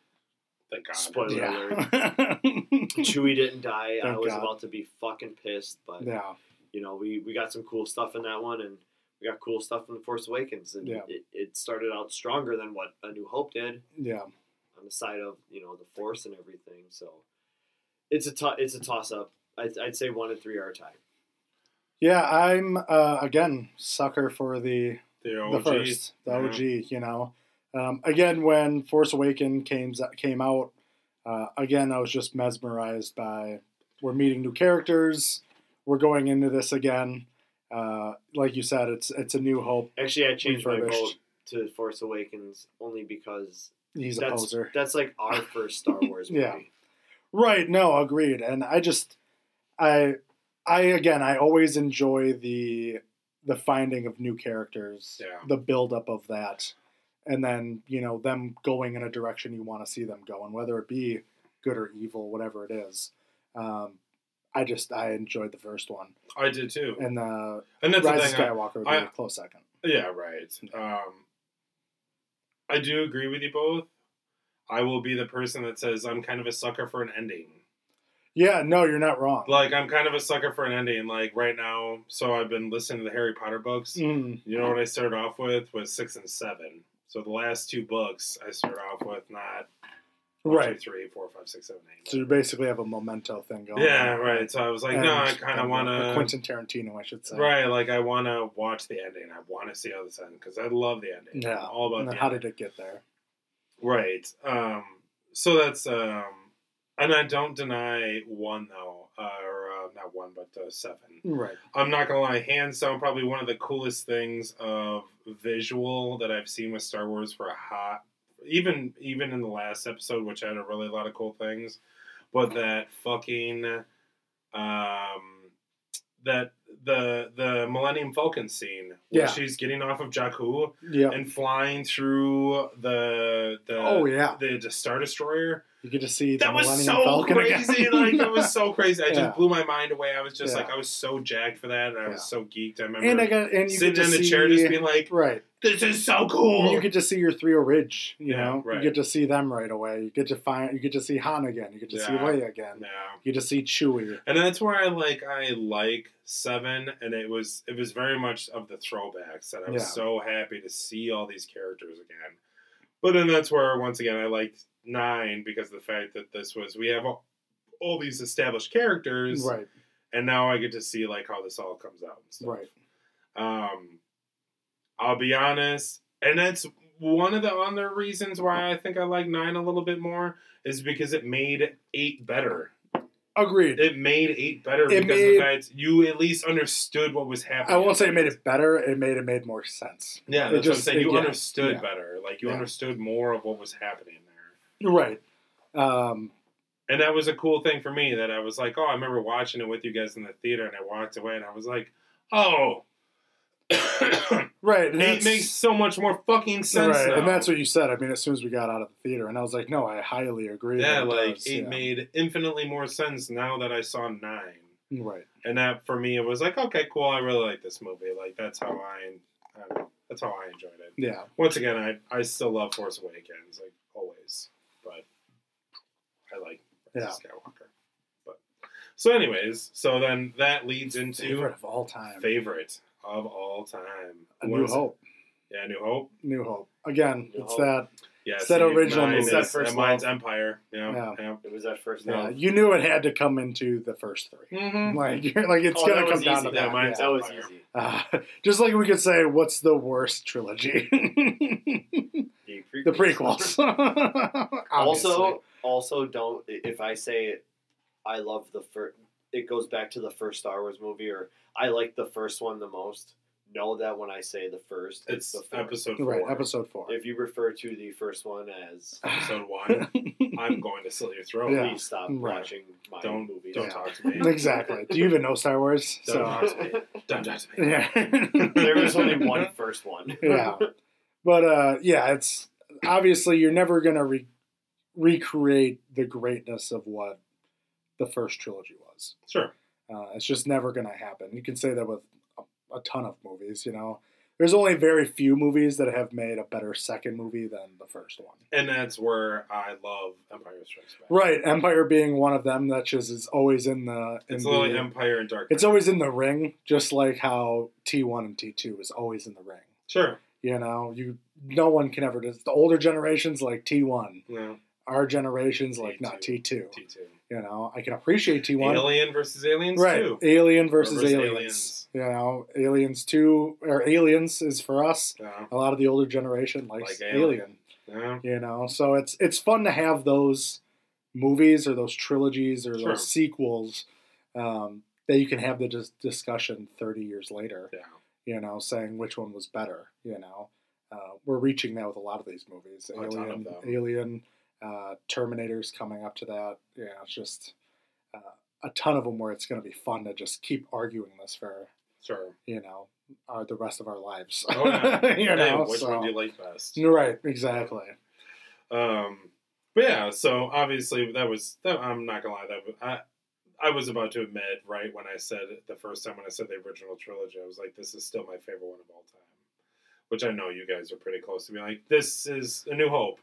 [SPEAKER 2] Thank God.
[SPEAKER 3] Spoiler alert. [laughs] Chewie didn't die. I was
[SPEAKER 4] God.
[SPEAKER 3] about to be fucking pissed, but
[SPEAKER 4] yeah.
[SPEAKER 3] you know we we got some cool stuff in that one, and we got cool stuff in the Force Awakens, and
[SPEAKER 4] Yeah.
[SPEAKER 3] it, it started out stronger than what A New Hope did
[SPEAKER 4] Yeah.
[SPEAKER 3] on the side of you know the Force and everything. So it's a to- it's a toss up. I'd, I'd say one and three are a tie.
[SPEAKER 4] Yeah, I'm uh, again sucker for the
[SPEAKER 2] The
[SPEAKER 4] the first, the
[SPEAKER 2] Yeah.
[SPEAKER 4] OG. You know, um, again when Force Awaken came came out, uh, again I was just mesmerized by we're meeting new characters, we're going into this again. Uh, like you said, it's it's a new hope.
[SPEAKER 3] Actually, I changed my vote to Force Awakens only because
[SPEAKER 4] He's a
[SPEAKER 3] that's
[SPEAKER 4] poser,
[SPEAKER 3] that's like our first Star [laughs] Wars movie.
[SPEAKER 4] Yeah. right? No, agreed. And I just, I, I again, I always enjoy the the finding of new characters,
[SPEAKER 2] Yeah.
[SPEAKER 4] the buildup of that, and then you know them going in a direction you want to see them go, and whether it be good or evil, whatever it is. Um, I just I enjoyed the first one,
[SPEAKER 2] I did too.
[SPEAKER 4] and the
[SPEAKER 2] And that's the
[SPEAKER 4] Rise of
[SPEAKER 2] thing. I-
[SPEAKER 4] Skywalker would be
[SPEAKER 2] I-
[SPEAKER 4] a close second.
[SPEAKER 2] Yeah, right. Um, I do agree with you both. I will be the person that says I'm kind of a sucker for an ending.
[SPEAKER 4] Yeah, no, you're not wrong.
[SPEAKER 2] Like I'm kind of a sucker for an ending. Like right now, so I've been listening to the Harry Potter books.
[SPEAKER 4] Mm,
[SPEAKER 2] You know what I started off with was six and seven. So the last two books I start off with not One,
[SPEAKER 4] Right.
[SPEAKER 2] three, four, five, six, seven, eight.
[SPEAKER 4] So you basically have a memento thing going.
[SPEAKER 2] yeah,
[SPEAKER 4] on.
[SPEAKER 2] right. So I was like,
[SPEAKER 4] And
[SPEAKER 2] no, I kind of want to.
[SPEAKER 4] Quentin Tarantino, I should say.
[SPEAKER 2] Right, like I want to watch the ending. I want to see how this ends because I love the ending.
[SPEAKER 4] Yeah.
[SPEAKER 2] I'm all about
[SPEAKER 4] how
[SPEAKER 2] ending.
[SPEAKER 4] did it get there?
[SPEAKER 2] Right. Um, so that's um, and I don't deny one though, uh, not one, but uh, seven.
[SPEAKER 4] Right.
[SPEAKER 2] I'm not gonna lie, hands down, probably one of the coolest things of visual that I've seen with Star Wars for a hot, even even in the last episode, which had a really lot of cool things, but that fucking, um, that the the Millennium Falcon scene where
[SPEAKER 4] Yeah.
[SPEAKER 2] she's getting off of Jakku
[SPEAKER 4] Yeah.
[SPEAKER 2] and flying through the the
[SPEAKER 4] oh yeah.
[SPEAKER 2] the, the Star Destroyer.
[SPEAKER 4] You get to see the
[SPEAKER 2] That was
[SPEAKER 4] Millennium
[SPEAKER 2] so
[SPEAKER 4] Falcon
[SPEAKER 2] crazy. like that was so [laughs] crazy. I just blew my mind away. I was just
[SPEAKER 4] Yeah.
[SPEAKER 2] like I was so jacked for that, and I was
[SPEAKER 4] Yeah.
[SPEAKER 2] so geeked. I remember
[SPEAKER 4] and I got and you
[SPEAKER 2] sitting in the
[SPEAKER 4] see,
[SPEAKER 2] chair, just being like,
[SPEAKER 4] right.
[SPEAKER 2] "This is so cool."
[SPEAKER 4] You get to see your three Ridge. You
[SPEAKER 2] Yeah,
[SPEAKER 4] know,
[SPEAKER 2] right.
[SPEAKER 4] you get to see them right away. You get to find. You get to see Han again. You get to see
[SPEAKER 2] Yeah.
[SPEAKER 4] Leia again.
[SPEAKER 2] yeah.
[SPEAKER 4] You get to see Chewie.
[SPEAKER 2] and that's where I like I like seven, and it was it was very much of the throwbacks that I was
[SPEAKER 4] Yeah.
[SPEAKER 2] so happy to see all these characters again. But then that's where once again I liked nine because of the fact that this was we have all, all these established characters,
[SPEAKER 4] Right.
[SPEAKER 2] and now I get to see like how this all comes out and stuff.
[SPEAKER 4] Right.
[SPEAKER 2] Um, I'll be honest, and that's one of the other reasons why I think I like nine a little bit more is because it made eight better.
[SPEAKER 4] Agreed.
[SPEAKER 2] It made eight better
[SPEAKER 4] It
[SPEAKER 2] because
[SPEAKER 4] made-
[SPEAKER 2] the fact you at least understood what was happening.
[SPEAKER 4] I won't say it made it better. It made it made more sense.
[SPEAKER 2] Yeah, that's
[SPEAKER 4] just-
[SPEAKER 2] what I'm saying. You
[SPEAKER 4] yeah,
[SPEAKER 2] understood
[SPEAKER 4] yeah.
[SPEAKER 2] better. Like you
[SPEAKER 4] Yeah.
[SPEAKER 2] understood more of what was happening there.
[SPEAKER 4] Right. Um,
[SPEAKER 2] And that was a cool thing for me that I was like, oh, I remember watching it with you guys in the theater, and I walked away, and I was like, oh,
[SPEAKER 4] right. and
[SPEAKER 2] it makes so much more fucking sense
[SPEAKER 4] right,
[SPEAKER 2] now.
[SPEAKER 4] and that's what you said. I mean, as soon as we got out of the theater, and I was like, "No, I highly agree."
[SPEAKER 2] yeah,
[SPEAKER 4] that
[SPEAKER 2] like
[SPEAKER 4] does,
[SPEAKER 2] it
[SPEAKER 4] yeah.
[SPEAKER 2] made infinitely more sense now that I saw nine,
[SPEAKER 4] right.
[SPEAKER 2] and that for me it was like, okay, cool, I really like this movie. Like that's how I, I know, that's how I enjoyed it.
[SPEAKER 4] Yeah,
[SPEAKER 2] Once again, I I still love Force Awakens, like always, but I like of Skywalker. But so, anyways, so then that leads into
[SPEAKER 4] favorite of all time.
[SPEAKER 2] favorite of all time.
[SPEAKER 4] A New
[SPEAKER 2] is it?
[SPEAKER 4] Hope.
[SPEAKER 2] Yeah, New Hope.
[SPEAKER 4] New Hope. Again,
[SPEAKER 3] New
[SPEAKER 4] it's
[SPEAKER 3] Hope.
[SPEAKER 4] that.
[SPEAKER 2] Yeah,
[SPEAKER 4] It's that original
[SPEAKER 2] mine
[SPEAKER 4] movie.
[SPEAKER 2] is-
[SPEAKER 3] That first
[SPEAKER 2] and mine's
[SPEAKER 3] love.
[SPEAKER 2] Empire. Yeah,
[SPEAKER 4] Yeah.
[SPEAKER 2] yeah.
[SPEAKER 3] It was that first
[SPEAKER 4] Yeah,
[SPEAKER 3] love.
[SPEAKER 4] you knew it had to come into the first 3
[SPEAKER 2] Mm-hmm.
[SPEAKER 4] Like, you're, [laughs] like it's
[SPEAKER 3] Oh,
[SPEAKER 4] gonna come down
[SPEAKER 3] easy.
[SPEAKER 4] to
[SPEAKER 2] Yeah,
[SPEAKER 4] that.
[SPEAKER 2] mine's
[SPEAKER 4] yeah.
[SPEAKER 3] That was
[SPEAKER 2] Empire.
[SPEAKER 3] easy. [laughs]
[SPEAKER 4] Uh, just like we could say, what's the worst trilogy? [laughs]
[SPEAKER 3] The,
[SPEAKER 4] the prequels.
[SPEAKER 3] Also, also don't if I say I love the first. It goes back to the first Star Wars movie, or I like the first one the most. Know that when I say the first,
[SPEAKER 2] It's
[SPEAKER 3] the fourth.
[SPEAKER 2] episode four.
[SPEAKER 4] right, episode four.
[SPEAKER 3] If you refer to the first one as, [laughs]
[SPEAKER 2] Episode one. [laughs] I'm going to slit your throat.
[SPEAKER 4] Yeah.
[SPEAKER 3] please stop
[SPEAKER 4] Right.
[SPEAKER 3] watching my
[SPEAKER 2] Don't
[SPEAKER 3] movie.
[SPEAKER 2] don't
[SPEAKER 4] Yeah.
[SPEAKER 2] talk to me. [laughs]
[SPEAKER 4] exactly. Do you even know Star Wars?
[SPEAKER 2] Don't
[SPEAKER 4] So,
[SPEAKER 2] talk to me. Don't talk to me.
[SPEAKER 4] yeah.
[SPEAKER 3] there was only one first one.
[SPEAKER 4] yeah. But uh, yeah, it's obviously you're never gonna re- recreate the greatness of what the first trilogy was.
[SPEAKER 2] Sure.
[SPEAKER 4] Uh, it's just never gonna happen. You can say that with a, a ton of movies. You know, there's only very few movies that have made a better second movie than the first one.
[SPEAKER 2] And that's where I love Empire Strikes Back.
[SPEAKER 4] Right, Empire being one of them. That just is always in the. In
[SPEAKER 2] It's
[SPEAKER 4] the
[SPEAKER 2] literally Empire and Dark.
[SPEAKER 4] it's always in the ring, just like how T one and T two is always in the ring.
[SPEAKER 2] sure.
[SPEAKER 4] You know, you no one can ever. The older generations like T one.
[SPEAKER 2] Yeah.
[SPEAKER 4] Our generations like not T2.
[SPEAKER 2] T2.
[SPEAKER 4] Two.
[SPEAKER 2] T two.
[SPEAKER 4] You know, I can appreciate T one.
[SPEAKER 2] Alien versus aliens
[SPEAKER 4] Right,
[SPEAKER 2] too.
[SPEAKER 4] Alien versus
[SPEAKER 2] versus
[SPEAKER 4] aliens.
[SPEAKER 2] Aliens.
[SPEAKER 4] You know, Aliens two or Aliens is for us.
[SPEAKER 2] Yeah.
[SPEAKER 4] A lot of the older generation likes
[SPEAKER 2] Like
[SPEAKER 4] Alien.
[SPEAKER 2] Yeah.
[SPEAKER 4] You know, so it's it's fun to have those movies or those trilogies or
[SPEAKER 2] Sure.
[SPEAKER 4] those sequels um, that you can have the dis- discussion thirty years later.
[SPEAKER 2] Yeah.
[SPEAKER 4] You know, saying which one was better. You know, uh, we're reaching that with a lot of these movies.
[SPEAKER 2] A ton of
[SPEAKER 4] Alien. Alien, uh, Terminator's coming up to that. Yeah, it's just uh, a ton of them where it's going to be fun to just keep arguing this for
[SPEAKER 2] Sure.
[SPEAKER 4] you know our, the rest of our lives.
[SPEAKER 2] Oh, yeah. [laughs]
[SPEAKER 4] you
[SPEAKER 2] Hey,
[SPEAKER 4] know,
[SPEAKER 2] which
[SPEAKER 4] so-
[SPEAKER 2] one do you like best?
[SPEAKER 4] Right, exactly.
[SPEAKER 2] Um, but yeah, so obviously that was that. I'm not gonna lie, that was- I I was about to admit right when I said it the first time when I said the original trilogy, I was like, this is still my favorite one of all time. Which I know you guys are pretty close to be like, this is a New Hope.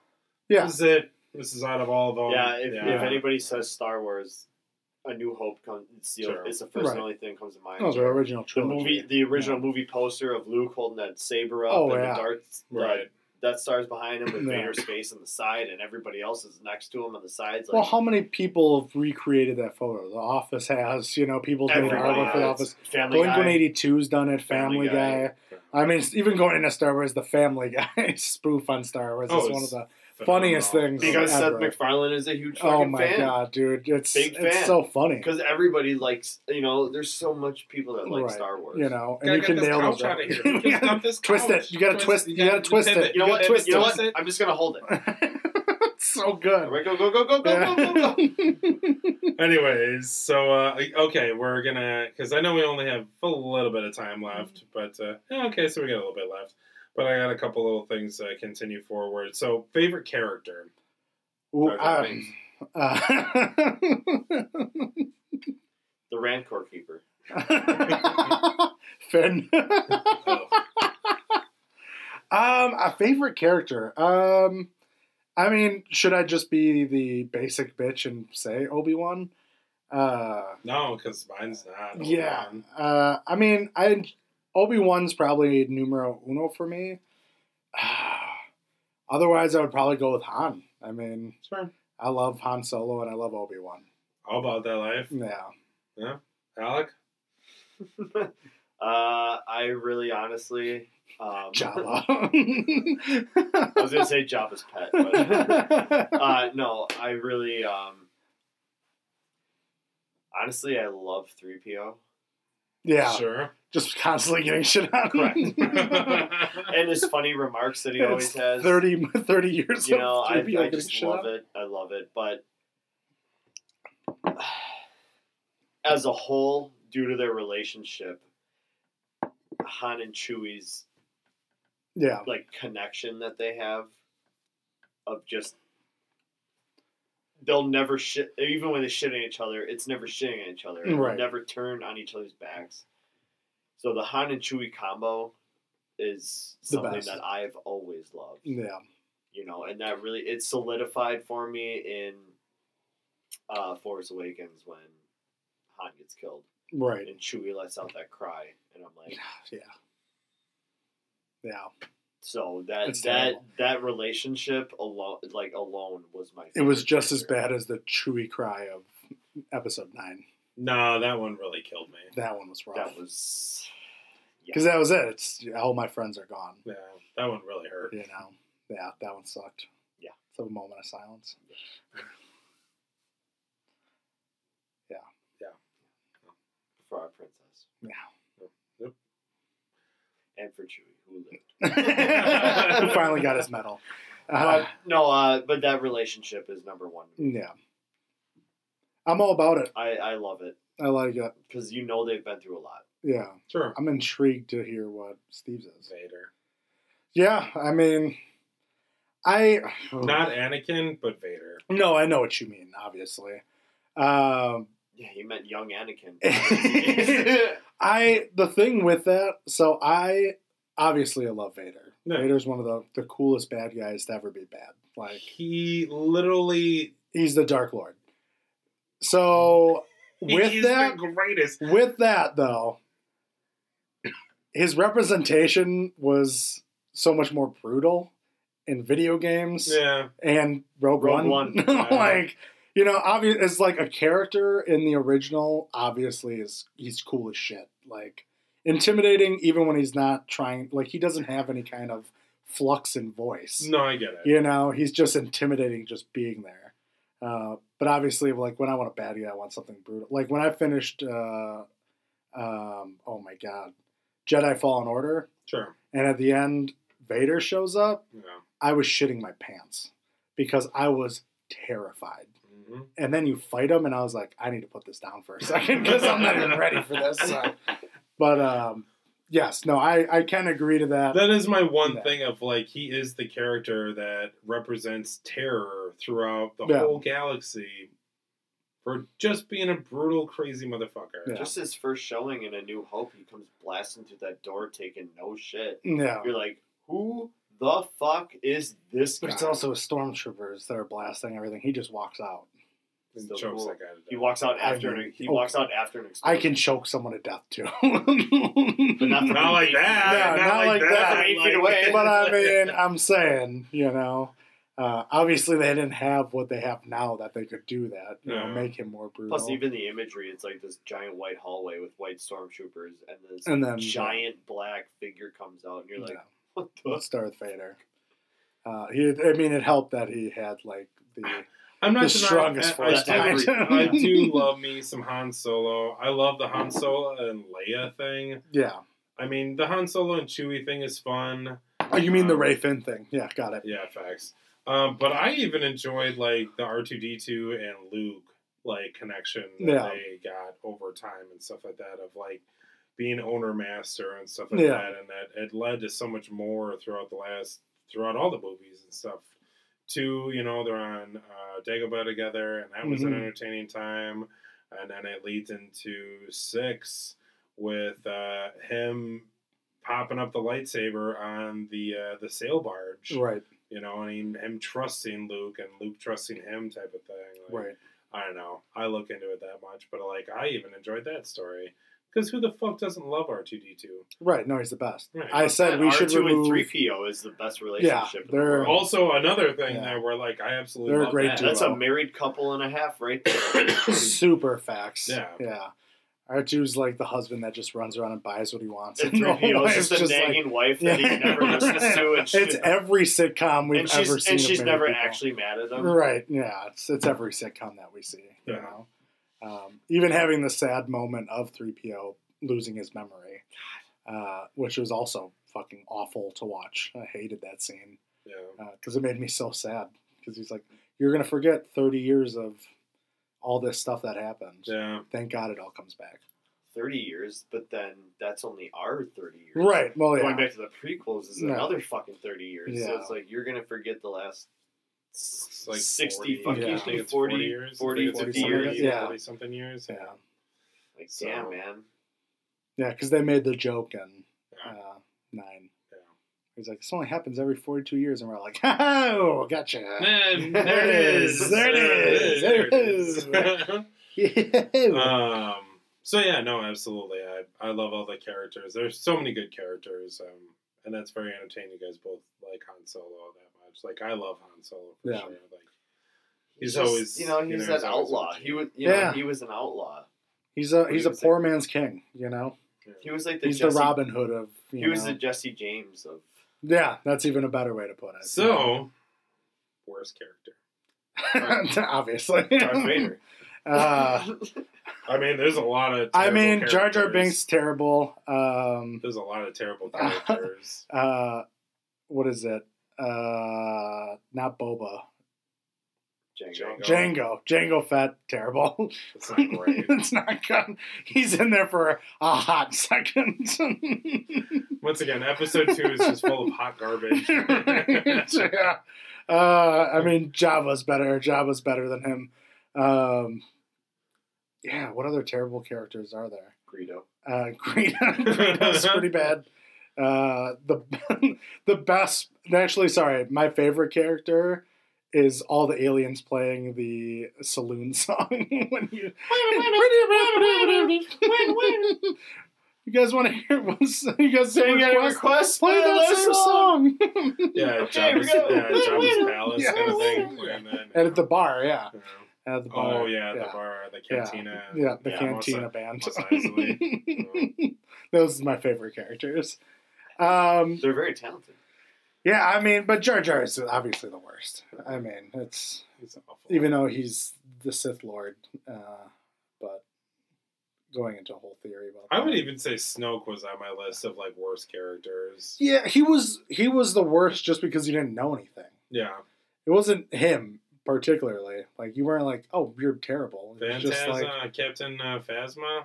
[SPEAKER 4] Yeah,
[SPEAKER 2] This is it. This is out of all of them.
[SPEAKER 3] Yeah, if, if anybody says Star Wars, A New Hope comes. It's the,
[SPEAKER 2] Sure.
[SPEAKER 3] it's the first
[SPEAKER 4] Right.
[SPEAKER 3] and only thing that comes to mind.
[SPEAKER 4] Oh, that was our original
[SPEAKER 3] the movie, the original movie poster of Luke holding that saber up
[SPEAKER 4] Oh,
[SPEAKER 3] and
[SPEAKER 4] yeah.
[SPEAKER 3] the darts,
[SPEAKER 2] Right.
[SPEAKER 3] Death Star's behind him with
[SPEAKER 4] Yeah.
[SPEAKER 3] Vader's face on the side, and everybody else is next to him on the sides. Like,
[SPEAKER 4] Well, how many people have recreated that photo? The Office has, you know, people's made
[SPEAKER 3] everybody
[SPEAKER 4] artwork for the. Office.
[SPEAKER 3] Family
[SPEAKER 4] Blink
[SPEAKER 3] Guy.
[SPEAKER 4] 182's done it. Family,
[SPEAKER 3] Family
[SPEAKER 4] Guy.
[SPEAKER 3] Guy.
[SPEAKER 4] I mean, even going into Star Wars, the Family Guy [laughs] spoof on Star Wars
[SPEAKER 2] Oh,
[SPEAKER 4] is one of the funniest things
[SPEAKER 3] because
[SPEAKER 4] ever.
[SPEAKER 3] Seth MacFarlane is a huge
[SPEAKER 4] oh my
[SPEAKER 3] fan.
[SPEAKER 4] god, dude, it's
[SPEAKER 3] Big
[SPEAKER 4] it's so funny
[SPEAKER 3] because everybody likes you know. There's so much people that like
[SPEAKER 4] right.
[SPEAKER 3] Star Wars.
[SPEAKER 4] You know, and you,
[SPEAKER 2] you
[SPEAKER 4] can nail
[SPEAKER 2] them. [laughs]
[SPEAKER 4] Twist it. You gotta twist. You gotta twist it.
[SPEAKER 3] You know what? You know what? I'm just gonna hold it. [laughs]
[SPEAKER 4] so good.
[SPEAKER 3] Go, go, go, go, go, go, go, go. [laughs]
[SPEAKER 2] Anyways, so, uh, okay, we're going to, because I know we only have a little bit of time left, mm-hmm. but, uh, okay, so we got a little bit left. But I got a couple little things to continue forward. So, favorite character?
[SPEAKER 4] Ooh,
[SPEAKER 3] Jar Jar
[SPEAKER 4] uh, [laughs]
[SPEAKER 3] The Rancor Keeper. [laughs]
[SPEAKER 4] Finn.
[SPEAKER 2] Oh, [laughs]
[SPEAKER 4] Um, a favorite character. Um, I mean, should I just be the basic bitch and say Obi Wan? Uh,
[SPEAKER 2] no, because mine's not.
[SPEAKER 4] yeah.
[SPEAKER 2] Obi-Wan.
[SPEAKER 4] Uh, I mean, I Obi Wan's probably numero uno for me. [sighs] Otherwise, I would probably go with Han. I mean,
[SPEAKER 2] Sure.
[SPEAKER 4] I love Han Solo and I love Obi Wan.
[SPEAKER 2] All about that life.
[SPEAKER 4] Yeah. Yeah.
[SPEAKER 2] Alec? [laughs]
[SPEAKER 3] Uh, I really honestly. Um, [laughs]
[SPEAKER 4] Jabba.
[SPEAKER 3] I was gonna say Jabba's pet, but [laughs] uh, no, I really. Um, honestly, I love three PO,
[SPEAKER 4] yeah.
[SPEAKER 2] Sure.
[SPEAKER 4] Just constantly getting shit on.
[SPEAKER 3] Correct. [laughs] and his funny remarks that he always has.
[SPEAKER 4] 30, 30 years
[SPEAKER 3] you
[SPEAKER 4] of
[SPEAKER 3] know, I, I just
[SPEAKER 4] shit
[SPEAKER 3] love
[SPEAKER 4] on.
[SPEAKER 3] it. I love it, but [sighs] as a whole, due to their relationship, Han and Chewie's
[SPEAKER 4] Yeah.
[SPEAKER 3] like connection that they have of just they'll never shit even when they shit on each other it's never shitting on each other It'll
[SPEAKER 4] Right.
[SPEAKER 3] never turn on each other's backs so the han and chewie combo is something that i've always loved
[SPEAKER 4] Yeah.
[SPEAKER 3] you know and that really it solidified for me in uh force awakens when han gets killed
[SPEAKER 4] Right.
[SPEAKER 3] and chewie lets out that cry and i'm like [sighs]
[SPEAKER 4] Yeah. Yeah.
[SPEAKER 3] So that
[SPEAKER 4] It's
[SPEAKER 3] that
[SPEAKER 4] terrible.
[SPEAKER 3] that relationship alone, like alone, was my.
[SPEAKER 4] It was just as bad as the Chewie cry of episode nine.
[SPEAKER 2] No, that one really killed me.
[SPEAKER 4] That one was rough.
[SPEAKER 3] That was.
[SPEAKER 4] Because that was it. It's all my friends are gone.
[SPEAKER 2] Yeah, that one really hurt.
[SPEAKER 4] You know. Yeah, that one sucked.
[SPEAKER 3] Yeah.
[SPEAKER 4] So a moment of silence. Yeah. yeah. yeah.
[SPEAKER 3] For our princess.
[SPEAKER 4] Yeah.
[SPEAKER 2] Yep.
[SPEAKER 3] And for Chewie, who lived. [laughs]
[SPEAKER 4] Who finally got his medal. Uh,
[SPEAKER 3] But, no, uh, but that relationship is number one.
[SPEAKER 4] yeah. I'm all about it.
[SPEAKER 3] I I love it
[SPEAKER 4] I like it.
[SPEAKER 3] because you know they've been through a lot.
[SPEAKER 4] Yeah.
[SPEAKER 2] Sure.
[SPEAKER 4] I'm intrigued to hear what Steve says.
[SPEAKER 2] Vader.
[SPEAKER 4] Yeah, I mean, I
[SPEAKER 2] Not Anakin, but Vader.
[SPEAKER 4] No, I know what you mean. Obviously, um,
[SPEAKER 3] Yeah, he meant young Anakin. [laughs] [laughs]
[SPEAKER 4] I the thing with that. So I obviously I love Vader.
[SPEAKER 2] Yeah.
[SPEAKER 4] Vader's one of the the coolest bad guys to ever be bad. Like
[SPEAKER 2] He literally
[SPEAKER 4] he's the Dark Lord. So with that,
[SPEAKER 2] greatest.
[SPEAKER 4] with that though, his representation was so much more brutal in video games.
[SPEAKER 2] Yeah.
[SPEAKER 4] and Rogue,
[SPEAKER 3] Rogue
[SPEAKER 4] One.
[SPEAKER 3] One, [laughs]
[SPEAKER 2] yeah.
[SPEAKER 4] like, you know, obvious it's like a character in the original. Obviously, is he's cool as shit. Like intimidating, even when he's not trying. Like he doesn't have any kind of flux in voice.
[SPEAKER 2] No, I get it.
[SPEAKER 4] You know, he's just intimidating just being there. Uh, but obviously, like when I want a bad guy, I want something brutal. Like when I finished, uh, um, oh my god, Jedi Fallen Order,
[SPEAKER 2] Sure.
[SPEAKER 4] and at the end, Vader shows up.
[SPEAKER 2] Yeah.
[SPEAKER 4] I was shitting my pants because I was terrified.
[SPEAKER 2] hmm
[SPEAKER 4] And then you fight him, and I was like, I need to put this down for a second because I'm not even ready for this. So. [laughs] But um, yes, no, I, I can agree to that.
[SPEAKER 2] That is my one
[SPEAKER 4] Yeah.
[SPEAKER 2] thing of like he is the character that represents terror throughout the
[SPEAKER 4] Yeah.
[SPEAKER 2] whole galaxy for just being a brutal, crazy motherfucker.
[SPEAKER 4] Yeah.
[SPEAKER 3] Just his first showing in A New Hope, he comes blasting through that door, taking no shit.
[SPEAKER 4] Yeah.
[SPEAKER 3] You're like, who the fuck is this guy?
[SPEAKER 4] But it's also stormtroopers that are blasting everything. He just walks out.
[SPEAKER 2] And
[SPEAKER 3] Still
[SPEAKER 2] chokes
[SPEAKER 3] cool.
[SPEAKER 2] that guy to death.
[SPEAKER 3] He walks out
[SPEAKER 4] I
[SPEAKER 3] after
[SPEAKER 4] mean,
[SPEAKER 3] an, he
[SPEAKER 4] oh,
[SPEAKER 3] walks out after an
[SPEAKER 4] I can choke someone to death too. [laughs]
[SPEAKER 3] but not,
[SPEAKER 2] Not like that.
[SPEAKER 4] Yeah,
[SPEAKER 2] not,
[SPEAKER 4] not
[SPEAKER 2] like
[SPEAKER 4] like
[SPEAKER 2] that.
[SPEAKER 4] that.
[SPEAKER 3] Eight feet away.
[SPEAKER 4] but I [laughs] mean, I'm saying, you know, uh, obviously they didn't have what they have now that they could do that. You know, make him more brutal.
[SPEAKER 3] Plus, even the imagery, it's like this giant white hallway with white stormtroopers, and this
[SPEAKER 4] And then-
[SPEAKER 3] giant black figure comes out, and you're like,
[SPEAKER 4] Yeah.
[SPEAKER 3] what the?
[SPEAKER 4] Let's Vader. Uh, he, I mean, it helped that he had like the [laughs]
[SPEAKER 2] I'm not
[SPEAKER 4] the strongest
[SPEAKER 2] I,
[SPEAKER 4] force
[SPEAKER 2] I. I, I do [laughs] love me some Han Solo. I love the Han Solo and Leia thing.
[SPEAKER 4] yeah.
[SPEAKER 2] I mean, the Han Solo and Chewie thing is fun.
[SPEAKER 4] Oh, you mean the
[SPEAKER 2] Um,
[SPEAKER 4] Rey Finn thing? Yeah, got it.
[SPEAKER 2] Yeah, facts. Um, but I even enjoyed like the R two D two and Luke like connection that
[SPEAKER 4] Yeah.
[SPEAKER 2] they got over time and stuff like that of like being owner master and stuff like
[SPEAKER 4] Yeah.
[SPEAKER 2] that, and that it led to so much more throughout the last throughout all the movies and stuff. Two, you know, they're on uh, Dagobah together, and that was an
[SPEAKER 4] Mhm.
[SPEAKER 2] entertaining time. And then it leads into six with uh, him popping up the lightsaber on the uh, the sail barge
[SPEAKER 4] Right,
[SPEAKER 2] you know, and he, him trusting Luke and Luke trusting him type of thing. Like,
[SPEAKER 4] right.
[SPEAKER 2] I don't know. I look into it that much, but like I even enjoyed that story because who the fuck doesn't love R two D two?
[SPEAKER 4] Right. No, he's the best.
[SPEAKER 2] Right.
[SPEAKER 4] I said we should
[SPEAKER 3] R2
[SPEAKER 4] remove.
[SPEAKER 3] and three PO is the best relationship. in the
[SPEAKER 4] they're-
[SPEAKER 3] world.
[SPEAKER 2] Also, another thing
[SPEAKER 4] Yeah.
[SPEAKER 2] that we're like, I absolutely
[SPEAKER 4] They're a
[SPEAKER 2] love
[SPEAKER 4] great
[SPEAKER 2] that.
[SPEAKER 4] duo.
[SPEAKER 3] That's a married couple and a half right there. [coughs]
[SPEAKER 4] super facts.
[SPEAKER 2] Yeah.
[SPEAKER 4] Yeah. R2's like the husband that just runs around and buys what he wants.
[SPEAKER 3] and
[SPEAKER 4] And
[SPEAKER 3] 3PO [laughs] is just a
[SPEAKER 4] just like-
[SPEAKER 3] nagging wife that he never listens to, [laughs] and, she,
[SPEAKER 4] it's every sitcom we've
[SPEAKER 3] and
[SPEAKER 4] ever seen.
[SPEAKER 3] and she's never
[SPEAKER 4] people.
[SPEAKER 3] actually mad at him.
[SPEAKER 4] Right. Yeah. It's it's every sitcom that we see. You
[SPEAKER 2] Yeah.
[SPEAKER 4] know, um, even having the sad moment of three PO losing his memory, uh, which was also fucking awful to watch. I hated that scene
[SPEAKER 2] Yeah.
[SPEAKER 4] because it made me so sad. Because he's like, "You're gonna forget 30 years of all this stuff that happened.
[SPEAKER 2] Yeah.
[SPEAKER 4] Thank God it all comes back."
[SPEAKER 3] Thirty years, but then that's only our thirty years.
[SPEAKER 4] Right. Well, yeah.
[SPEAKER 3] Going back to the prequels is
[SPEAKER 4] No.
[SPEAKER 3] another fucking thirty years. So
[SPEAKER 4] Yeah.
[SPEAKER 3] it's like you're gonna forget the last
[SPEAKER 2] like
[SPEAKER 3] sixty
[SPEAKER 2] 40,
[SPEAKER 3] fucking
[SPEAKER 4] Yeah.
[SPEAKER 2] I think it's
[SPEAKER 3] 40,
[SPEAKER 2] 40 years.
[SPEAKER 3] 40,
[SPEAKER 2] I think it's
[SPEAKER 3] 50
[SPEAKER 4] something
[SPEAKER 3] years.
[SPEAKER 4] Yeah.
[SPEAKER 2] 40 something years.
[SPEAKER 4] yeah.
[SPEAKER 3] Like
[SPEAKER 2] So-
[SPEAKER 3] damn man.
[SPEAKER 4] Yeah, because they made the joke in
[SPEAKER 2] Yeah.
[SPEAKER 4] uh, nine.
[SPEAKER 2] Yeah.
[SPEAKER 4] He's like, this only happens every 42 years. And we're like, [laughs] oh, gotcha.
[SPEAKER 2] Man, [laughs]
[SPEAKER 4] There it is. There it is. There it is. [laughs] Yeah.
[SPEAKER 2] um. So yeah, no, absolutely. I I love all the characters. There's so many good characters, um, and that's very entertaining. You guys both like Han Solo that much. Like I love Han Solo for
[SPEAKER 4] Yeah.
[SPEAKER 2] sure. Like he's
[SPEAKER 3] Just,
[SPEAKER 2] always
[SPEAKER 3] you know
[SPEAKER 2] you
[SPEAKER 3] he's
[SPEAKER 2] know,
[SPEAKER 3] an
[SPEAKER 2] he's
[SPEAKER 3] outlaw. He was you know
[SPEAKER 4] Yeah.
[SPEAKER 3] he was an outlaw.
[SPEAKER 4] he's a he's a
[SPEAKER 3] He was
[SPEAKER 4] poor
[SPEAKER 3] like-
[SPEAKER 4] man's king, you know?
[SPEAKER 3] He was like the
[SPEAKER 4] He's
[SPEAKER 3] Jesse,
[SPEAKER 4] the Robin Hood of, you
[SPEAKER 3] He was
[SPEAKER 4] know.
[SPEAKER 3] the Jesse James of.
[SPEAKER 4] yeah, that's even a better way to put it.
[SPEAKER 2] So worst character. [laughs]
[SPEAKER 4] Obviously.
[SPEAKER 3] Darth Vader. [laughs]
[SPEAKER 4] Uh,
[SPEAKER 2] I mean, there's a lot of.
[SPEAKER 4] I
[SPEAKER 2] terrible
[SPEAKER 4] mean, Jar Jar. Binks terrible. Um,
[SPEAKER 2] There's a lot of terrible [laughs] characters.
[SPEAKER 4] uh, what is it? Uh, not Boba.
[SPEAKER 3] Jango.
[SPEAKER 4] Jango. Jango Fett, terrible. [laughs]
[SPEAKER 2] It's not great. [laughs]
[SPEAKER 4] it's not good. He's in there for a hot second. [laughs]
[SPEAKER 2] Once again, episode two is just full of hot garbage.
[SPEAKER 4] yeah. Uh, I mean, Jabba's better. Jabba's better than him. Um, yeah. What other terrible characters are there?
[SPEAKER 3] Greedo.
[SPEAKER 4] Uh, Green, Green's pretty bad. Uh, the [laughs] the best, actually, sorry, my favorite character is all the aliens playing the saloon [laughs] song when you. [laughs] You guys want to hear what's you guys
[SPEAKER 3] Saying
[SPEAKER 4] saying
[SPEAKER 3] a request,
[SPEAKER 4] Play that same song.
[SPEAKER 2] Yeah,
[SPEAKER 3] Okay,
[SPEAKER 2] Jabba's, yeah, Jabba's palace
[SPEAKER 4] Yeah.
[SPEAKER 2] kind of thing. And then,
[SPEAKER 4] And at the bar, yeah.
[SPEAKER 2] you
[SPEAKER 4] And at the bar.
[SPEAKER 2] oh yeah, the bar, the cantina.
[SPEAKER 4] Yeah, the
[SPEAKER 2] Yeah,
[SPEAKER 4] Cantina
[SPEAKER 2] Mos-
[SPEAKER 4] band.
[SPEAKER 2] Mos Eisley.
[SPEAKER 4] Those are my favorite characters. Um,
[SPEAKER 3] They're very talented.
[SPEAKER 4] yeah, I mean, but Jar Jar is obviously the worst. I mean, it's
[SPEAKER 2] He's awful.
[SPEAKER 4] even though he's the Sith Lord, uh, but going into a whole theory about.
[SPEAKER 2] I
[SPEAKER 4] that.
[SPEAKER 2] would even say Snoke was on my list of like worst characters.
[SPEAKER 4] Yeah, he was he was the worst just because you didn't know anything.
[SPEAKER 2] Yeah,
[SPEAKER 4] It wasn't him particularly. Like you weren't like, oh, you're terrible. It was just like,
[SPEAKER 2] Captain uh, Phasma.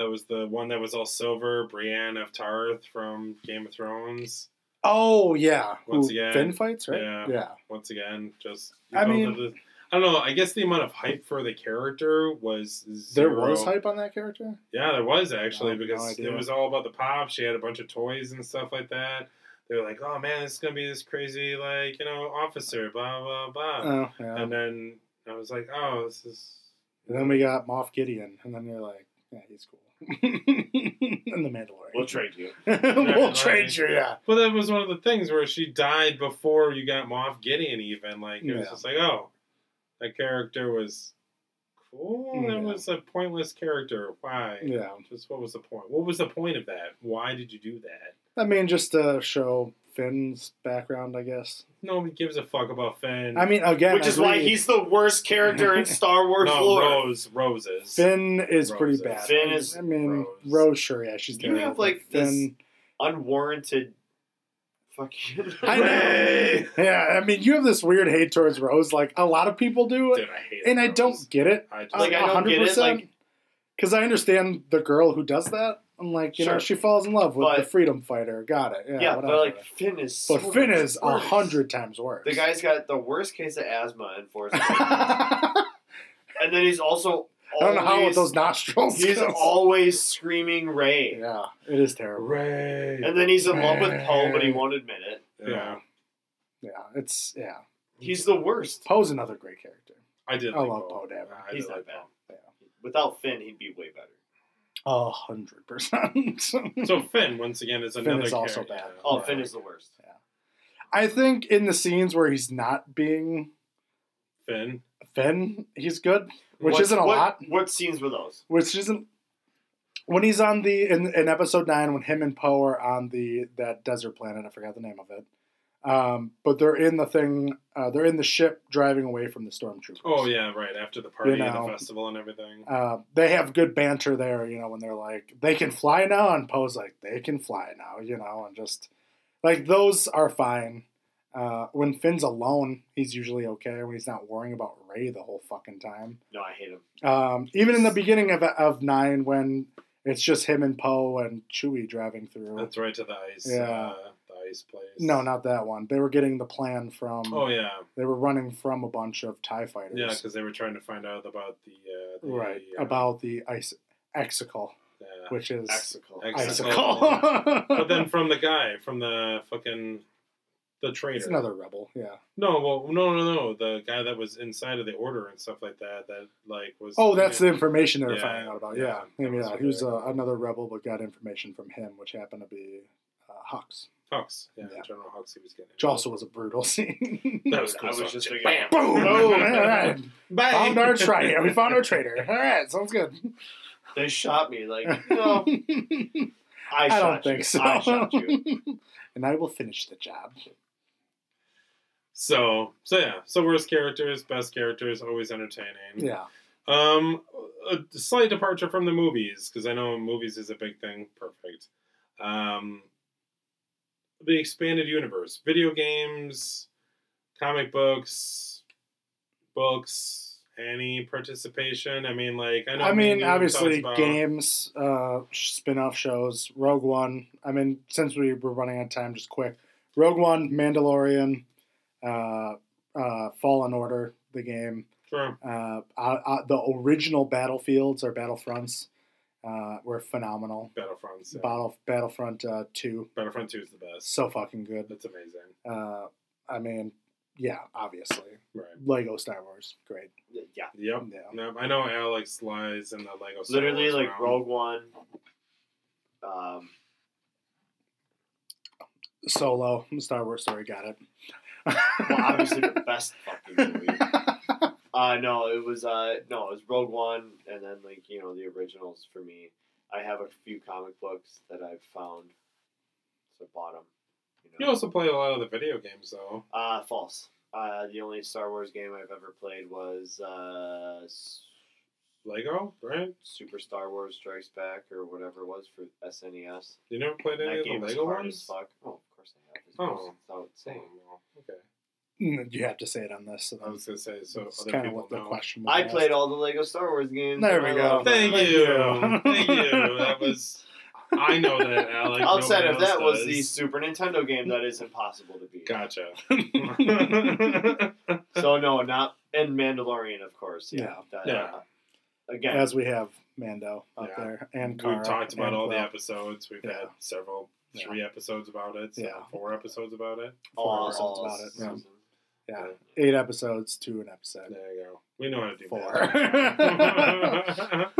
[SPEAKER 2] That was the one that was all silver. Brienne of Tarth from Game of Thrones.
[SPEAKER 4] oh yeah,
[SPEAKER 2] Once
[SPEAKER 4] Who,
[SPEAKER 2] again,
[SPEAKER 4] Finn fights, right?
[SPEAKER 2] yeah.
[SPEAKER 4] yeah.
[SPEAKER 2] Once again, just
[SPEAKER 4] I mean-
[SPEAKER 2] the- I don't know. I guess the amount of hype for the character was
[SPEAKER 4] There was hype on that character.
[SPEAKER 2] Yeah, there was actually
[SPEAKER 4] No, no
[SPEAKER 2] because
[SPEAKER 4] idea.
[SPEAKER 2] it was all about the pop. She had a bunch of toys and stuff like that. They were like, "Oh man, this is gonna be this crazy like you know officer." Blah blah blah.
[SPEAKER 4] Oh yeah.
[SPEAKER 2] And then I was like, oh, this is.
[SPEAKER 4] And then we got Moff Gideon, and then you're like, yeah, he's cool. And the Mandalorian.
[SPEAKER 3] We'll trade you. [laughs]
[SPEAKER 4] we'll trade you, yeah.
[SPEAKER 2] Well, that was one of the things where she died before you got Moff Gideon. Even like it was
[SPEAKER 4] Yeah.
[SPEAKER 2] just like, oh, that character was cool. That was a pointless character. Why?
[SPEAKER 4] Yeah.
[SPEAKER 2] Just what was the point? What was the point of that? Why did you do that?
[SPEAKER 4] I mean, just to show Finn's background, I guess.
[SPEAKER 2] Nobody gives a fuck about Finn.
[SPEAKER 4] I mean, again,
[SPEAKER 3] Which is why he's the worst character in [laughs] Star Wars
[SPEAKER 2] no
[SPEAKER 3] lore.
[SPEAKER 2] Rose. Roses.
[SPEAKER 4] Finn is pretty
[SPEAKER 2] Rose.
[SPEAKER 4] bad.
[SPEAKER 3] Finn is
[SPEAKER 4] I mean,
[SPEAKER 2] Rose.
[SPEAKER 4] Rose, sure, yeah, she's
[SPEAKER 3] You
[SPEAKER 4] terrible.
[SPEAKER 3] have, like,
[SPEAKER 4] but
[SPEAKER 3] this-
[SPEAKER 4] Finn.
[SPEAKER 3] Unwarranted. Fucking.
[SPEAKER 4] I know. [laughs] Yeah, I mean, you have this weird hate towards Rose, like a lot of people do,
[SPEAKER 2] Dude, I hate
[SPEAKER 4] and I don't get it.
[SPEAKER 2] I just,
[SPEAKER 3] Like, I don't get it, like-
[SPEAKER 4] because I understand the girl who does that. I'm like, you know, she falls in love with the freedom fighter. Got it. Yeah,
[SPEAKER 3] Yeah,
[SPEAKER 4] whatever.
[SPEAKER 3] but like Finn is. So
[SPEAKER 4] but Finn is a hundred times worse.
[SPEAKER 3] The guy's got the worst case of asthma in Force [laughs] and then he's also.
[SPEAKER 4] I don't know how with those nostrils. [laughs]
[SPEAKER 3] He's
[SPEAKER 4] goes. [laughs]
[SPEAKER 3] always screaming Rey.
[SPEAKER 4] Yeah, it is terrible.
[SPEAKER 2] Rey.
[SPEAKER 3] And then he's in love with Poe, but he won't admit it.
[SPEAKER 2] yeah.
[SPEAKER 4] Yeah, it's yeah.
[SPEAKER 3] He's the worst.
[SPEAKER 4] Poe's another great character.
[SPEAKER 2] I did.
[SPEAKER 4] I
[SPEAKER 2] like
[SPEAKER 4] love
[SPEAKER 2] Poe.
[SPEAKER 4] Poe Dameron.
[SPEAKER 3] He's not
[SPEAKER 2] like
[SPEAKER 3] bad.
[SPEAKER 2] Poe.
[SPEAKER 3] Without Finn, he'd be way better.
[SPEAKER 4] A hundred percent. [laughs]
[SPEAKER 2] So Finn, once again, is another.
[SPEAKER 4] Finn
[SPEAKER 2] another.
[SPEAKER 4] is also
[SPEAKER 2] character.
[SPEAKER 4] bad.
[SPEAKER 3] Oh,
[SPEAKER 2] Yeah.
[SPEAKER 3] Finn is the worst. Yeah.
[SPEAKER 4] I think in the scenes where he's not being
[SPEAKER 2] Finn.
[SPEAKER 4] Finn, he's good, which
[SPEAKER 3] What-
[SPEAKER 4] isn't a
[SPEAKER 3] what-
[SPEAKER 4] lot.
[SPEAKER 3] What scenes were those?
[SPEAKER 4] Which isn't when he's on the in, in episode nine when him and Poe are on the that desert planet. I forgot the name of it. Um, but they're in the thing. Uh, they're in the ship driving away from the stormtroopers.
[SPEAKER 2] Oh yeah, right after the party
[SPEAKER 4] You
[SPEAKER 2] and
[SPEAKER 4] know.
[SPEAKER 2] the festival and everything.
[SPEAKER 4] Uh, they have good banter there, you know, when they're like, they can fly now, and Poe's like, they can fly now, you know, and just like those are fine. Uh, when Finn's alone, he's usually okay when he's not worrying about Rey the whole fucking time.
[SPEAKER 3] No, I hate him.
[SPEAKER 4] Um, even in the beginning of of nine, when it's just him and Poe and Chewie driving through.
[SPEAKER 2] That's right to the ice.
[SPEAKER 4] Yeah.
[SPEAKER 2] Ice place.
[SPEAKER 4] No, not that one. They were getting the plan from.
[SPEAKER 2] Oh yeah,
[SPEAKER 4] They were running from a bunch of Tie fighters.
[SPEAKER 2] yeah, because they were trying to find out about the. Uh, the
[SPEAKER 4] right
[SPEAKER 2] uh,
[SPEAKER 4] about the ice Exegol,
[SPEAKER 2] Yeah.
[SPEAKER 4] which is.
[SPEAKER 3] Exicle.
[SPEAKER 4] Icicle. [laughs]
[SPEAKER 2] But then from the guy, from the fucking. The traitor.
[SPEAKER 4] It's another rebel, yeah.
[SPEAKER 2] No, well, no, no, no. The guy that was inside of the order and stuff like that. That like was.
[SPEAKER 4] Oh, that's the information they were
[SPEAKER 2] Yeah,
[SPEAKER 4] finding out about.
[SPEAKER 2] yeah,
[SPEAKER 4] Yeah, yeah. He was uh, another rebel, but got information from him, which happened to be uh, Hux,
[SPEAKER 2] Hux. Yeah,
[SPEAKER 4] Yeah.
[SPEAKER 2] General Hux. He was getting.
[SPEAKER 4] which also was a brutal [laughs] scene.
[SPEAKER 2] That was cool.
[SPEAKER 3] I was
[SPEAKER 2] stuff.
[SPEAKER 3] just thinking-
[SPEAKER 2] Bam.
[SPEAKER 4] Boom!
[SPEAKER 3] Boom! [laughs]
[SPEAKER 4] All right.
[SPEAKER 2] Bang.
[SPEAKER 4] Found our traitor. We found our traitor. [laughs] All right, sounds good.
[SPEAKER 3] They shot me. Like, no, I,
[SPEAKER 4] I
[SPEAKER 3] shot
[SPEAKER 4] don't think
[SPEAKER 3] you.
[SPEAKER 4] so.
[SPEAKER 3] I shot you.
[SPEAKER 4] and I will finish the job.
[SPEAKER 2] So, so yeah. So worst characters, best characters, always entertaining.
[SPEAKER 4] Yeah.
[SPEAKER 2] Um, a slight departure from the movies because I know movies is a big thing. Perfect. Um, the expanded universe, video games, comic books, books. Any participation? I mean, like I know.
[SPEAKER 4] I mean,
[SPEAKER 2] and you talked
[SPEAKER 4] obviously,
[SPEAKER 2] about-
[SPEAKER 4] games, uh, spin off shows, Rogue One. I mean, since we were running out of time, just quick Rogue One, Mandalorian, uh, uh, Fallen Order, the game.
[SPEAKER 2] Sure.
[SPEAKER 4] Uh, uh, uh, the original Battlefields or Battlefronts uh, were phenomenal.
[SPEAKER 2] Battlefront, Yeah.
[SPEAKER 4] Battle Battlefront uh, Two,
[SPEAKER 2] Battlefront Two is the best.
[SPEAKER 4] so fucking good.
[SPEAKER 2] That's amazing.
[SPEAKER 4] Uh, I mean, yeah, obviously,
[SPEAKER 2] Right.
[SPEAKER 4] Lego Star Wars, great.
[SPEAKER 3] Yeah,
[SPEAKER 2] Yep.
[SPEAKER 4] Yeah.
[SPEAKER 2] Yep. I know Alex lies in the Lego. Star
[SPEAKER 3] literally
[SPEAKER 2] Wars
[SPEAKER 3] like
[SPEAKER 2] realm.
[SPEAKER 3] Rogue One. Um,
[SPEAKER 4] Solo, Star Wars story, got it.
[SPEAKER 3] well, obviously [laughs] the best fucking movie. Uh, no, it was uh, no, it was Rogue One, and then like you know the originals for me. I have a few comic books that I've found, so bought them. You
[SPEAKER 2] You also play a lot of the video games, though.
[SPEAKER 3] uh, false. Uh, the only Star Wars game I've ever played was uh,
[SPEAKER 2] Lego, right?
[SPEAKER 3] Super Star Wars Strikes Back or whatever it was for SNES.
[SPEAKER 2] You never played any
[SPEAKER 3] That
[SPEAKER 2] of the Lego ones?
[SPEAKER 3] fuck. Oh, of course I have. It's
[SPEAKER 2] Oh.
[SPEAKER 3] it's insane.
[SPEAKER 2] Oh, okay.
[SPEAKER 4] Mm, You have to say it on this. So
[SPEAKER 2] I was gonna say so.
[SPEAKER 4] that's
[SPEAKER 2] other
[SPEAKER 4] kind of
[SPEAKER 2] people
[SPEAKER 4] what the
[SPEAKER 2] know.
[SPEAKER 4] question was.
[SPEAKER 3] I
[SPEAKER 4] asked.
[SPEAKER 3] played all the Lego Star Wars games.
[SPEAKER 4] There we go.
[SPEAKER 2] Thank
[SPEAKER 4] Thank
[SPEAKER 2] you,
[SPEAKER 4] you. [laughs]
[SPEAKER 2] thank you. That was. I know that, Alex.
[SPEAKER 3] Outside
[SPEAKER 2] Nobody
[SPEAKER 3] of that
[SPEAKER 2] else
[SPEAKER 3] was the Super Nintendo game that is impossible to beat.
[SPEAKER 2] Gotcha. [laughs]
[SPEAKER 3] So no, not and Mandalorian, of course. Yeah.
[SPEAKER 4] Yeah.
[SPEAKER 3] That,
[SPEAKER 2] Yeah.
[SPEAKER 3] uh, again,
[SPEAKER 4] As we have Mando up
[SPEAKER 2] Yeah.
[SPEAKER 4] there and
[SPEAKER 2] We've talked about
[SPEAKER 4] and
[SPEAKER 2] all the episodes. We've
[SPEAKER 4] Yeah.
[SPEAKER 2] had several,
[SPEAKER 4] Yeah.
[SPEAKER 2] three episodes about it. So
[SPEAKER 4] Yeah.
[SPEAKER 2] four episodes about it.
[SPEAKER 4] Four
[SPEAKER 3] all,
[SPEAKER 4] episodes
[SPEAKER 3] all
[SPEAKER 4] about it. Yeah. eight episodes, two an episode.
[SPEAKER 2] There you go. We know how to do
[SPEAKER 4] Four.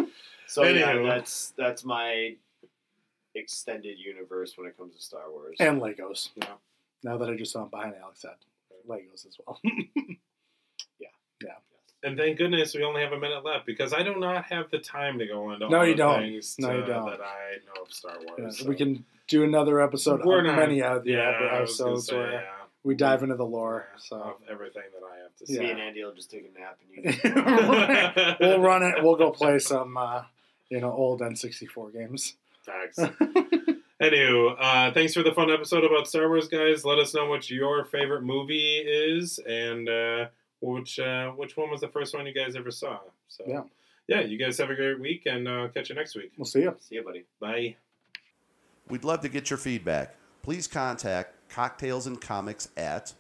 [SPEAKER 4] [laughs] [laughs]
[SPEAKER 3] So yeah, that's that's my extended universe when it comes to Star Wars.
[SPEAKER 4] and Legos.
[SPEAKER 2] Yeah.
[SPEAKER 4] Now that I just saw him behind Alex head, Legos as well. [laughs] Yeah. Yeah.
[SPEAKER 2] And thank goodness we only have a minute left because I do not have the time to go into
[SPEAKER 4] No,
[SPEAKER 2] all
[SPEAKER 4] you
[SPEAKER 2] the
[SPEAKER 4] don't.
[SPEAKER 2] things
[SPEAKER 4] No, you
[SPEAKER 2] uh,
[SPEAKER 4] don't.
[SPEAKER 2] that I know of Star Wars.
[SPEAKER 4] Yeah,
[SPEAKER 2] so.
[SPEAKER 4] We can do another episode
[SPEAKER 2] We're not-
[SPEAKER 4] many of the
[SPEAKER 2] yeah, I was gonna
[SPEAKER 4] episodes
[SPEAKER 2] say,
[SPEAKER 4] where
[SPEAKER 2] yeah.
[SPEAKER 4] We dive into the lore.
[SPEAKER 2] Yeah,
[SPEAKER 4] So
[SPEAKER 2] of everything that I have to
[SPEAKER 4] Yeah.
[SPEAKER 2] say.
[SPEAKER 3] Me and Andy will just take a nap and you. [laughs] [laughs]
[SPEAKER 4] we'll run it. We'll go play some, uh, you know, old N64 games.
[SPEAKER 2] Facts. [laughs] Anywho, uh, thanks for the fun episode about Star Wars, guys. Let us know what your favorite movie is and uh, which uh, which one was the first one you guys ever saw. So
[SPEAKER 4] Yeah.
[SPEAKER 2] yeah, you guys have a great week and uh, catch you next week.
[SPEAKER 4] We'll see you.
[SPEAKER 3] See you, buddy.
[SPEAKER 2] Bye.
[SPEAKER 1] We'd love to get your feedback. Please contact Cocktails and Comics at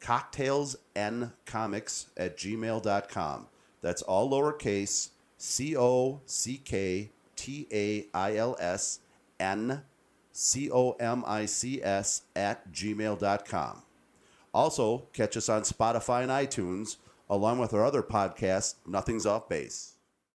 [SPEAKER 1] cocktailsncomics at gmail.com. That's all lowercase C O C K T A I L S N C O M I C S at gmail.com. Also, catch us on Spotify and iTunes, along with our other podcast, Nothing's Off Base.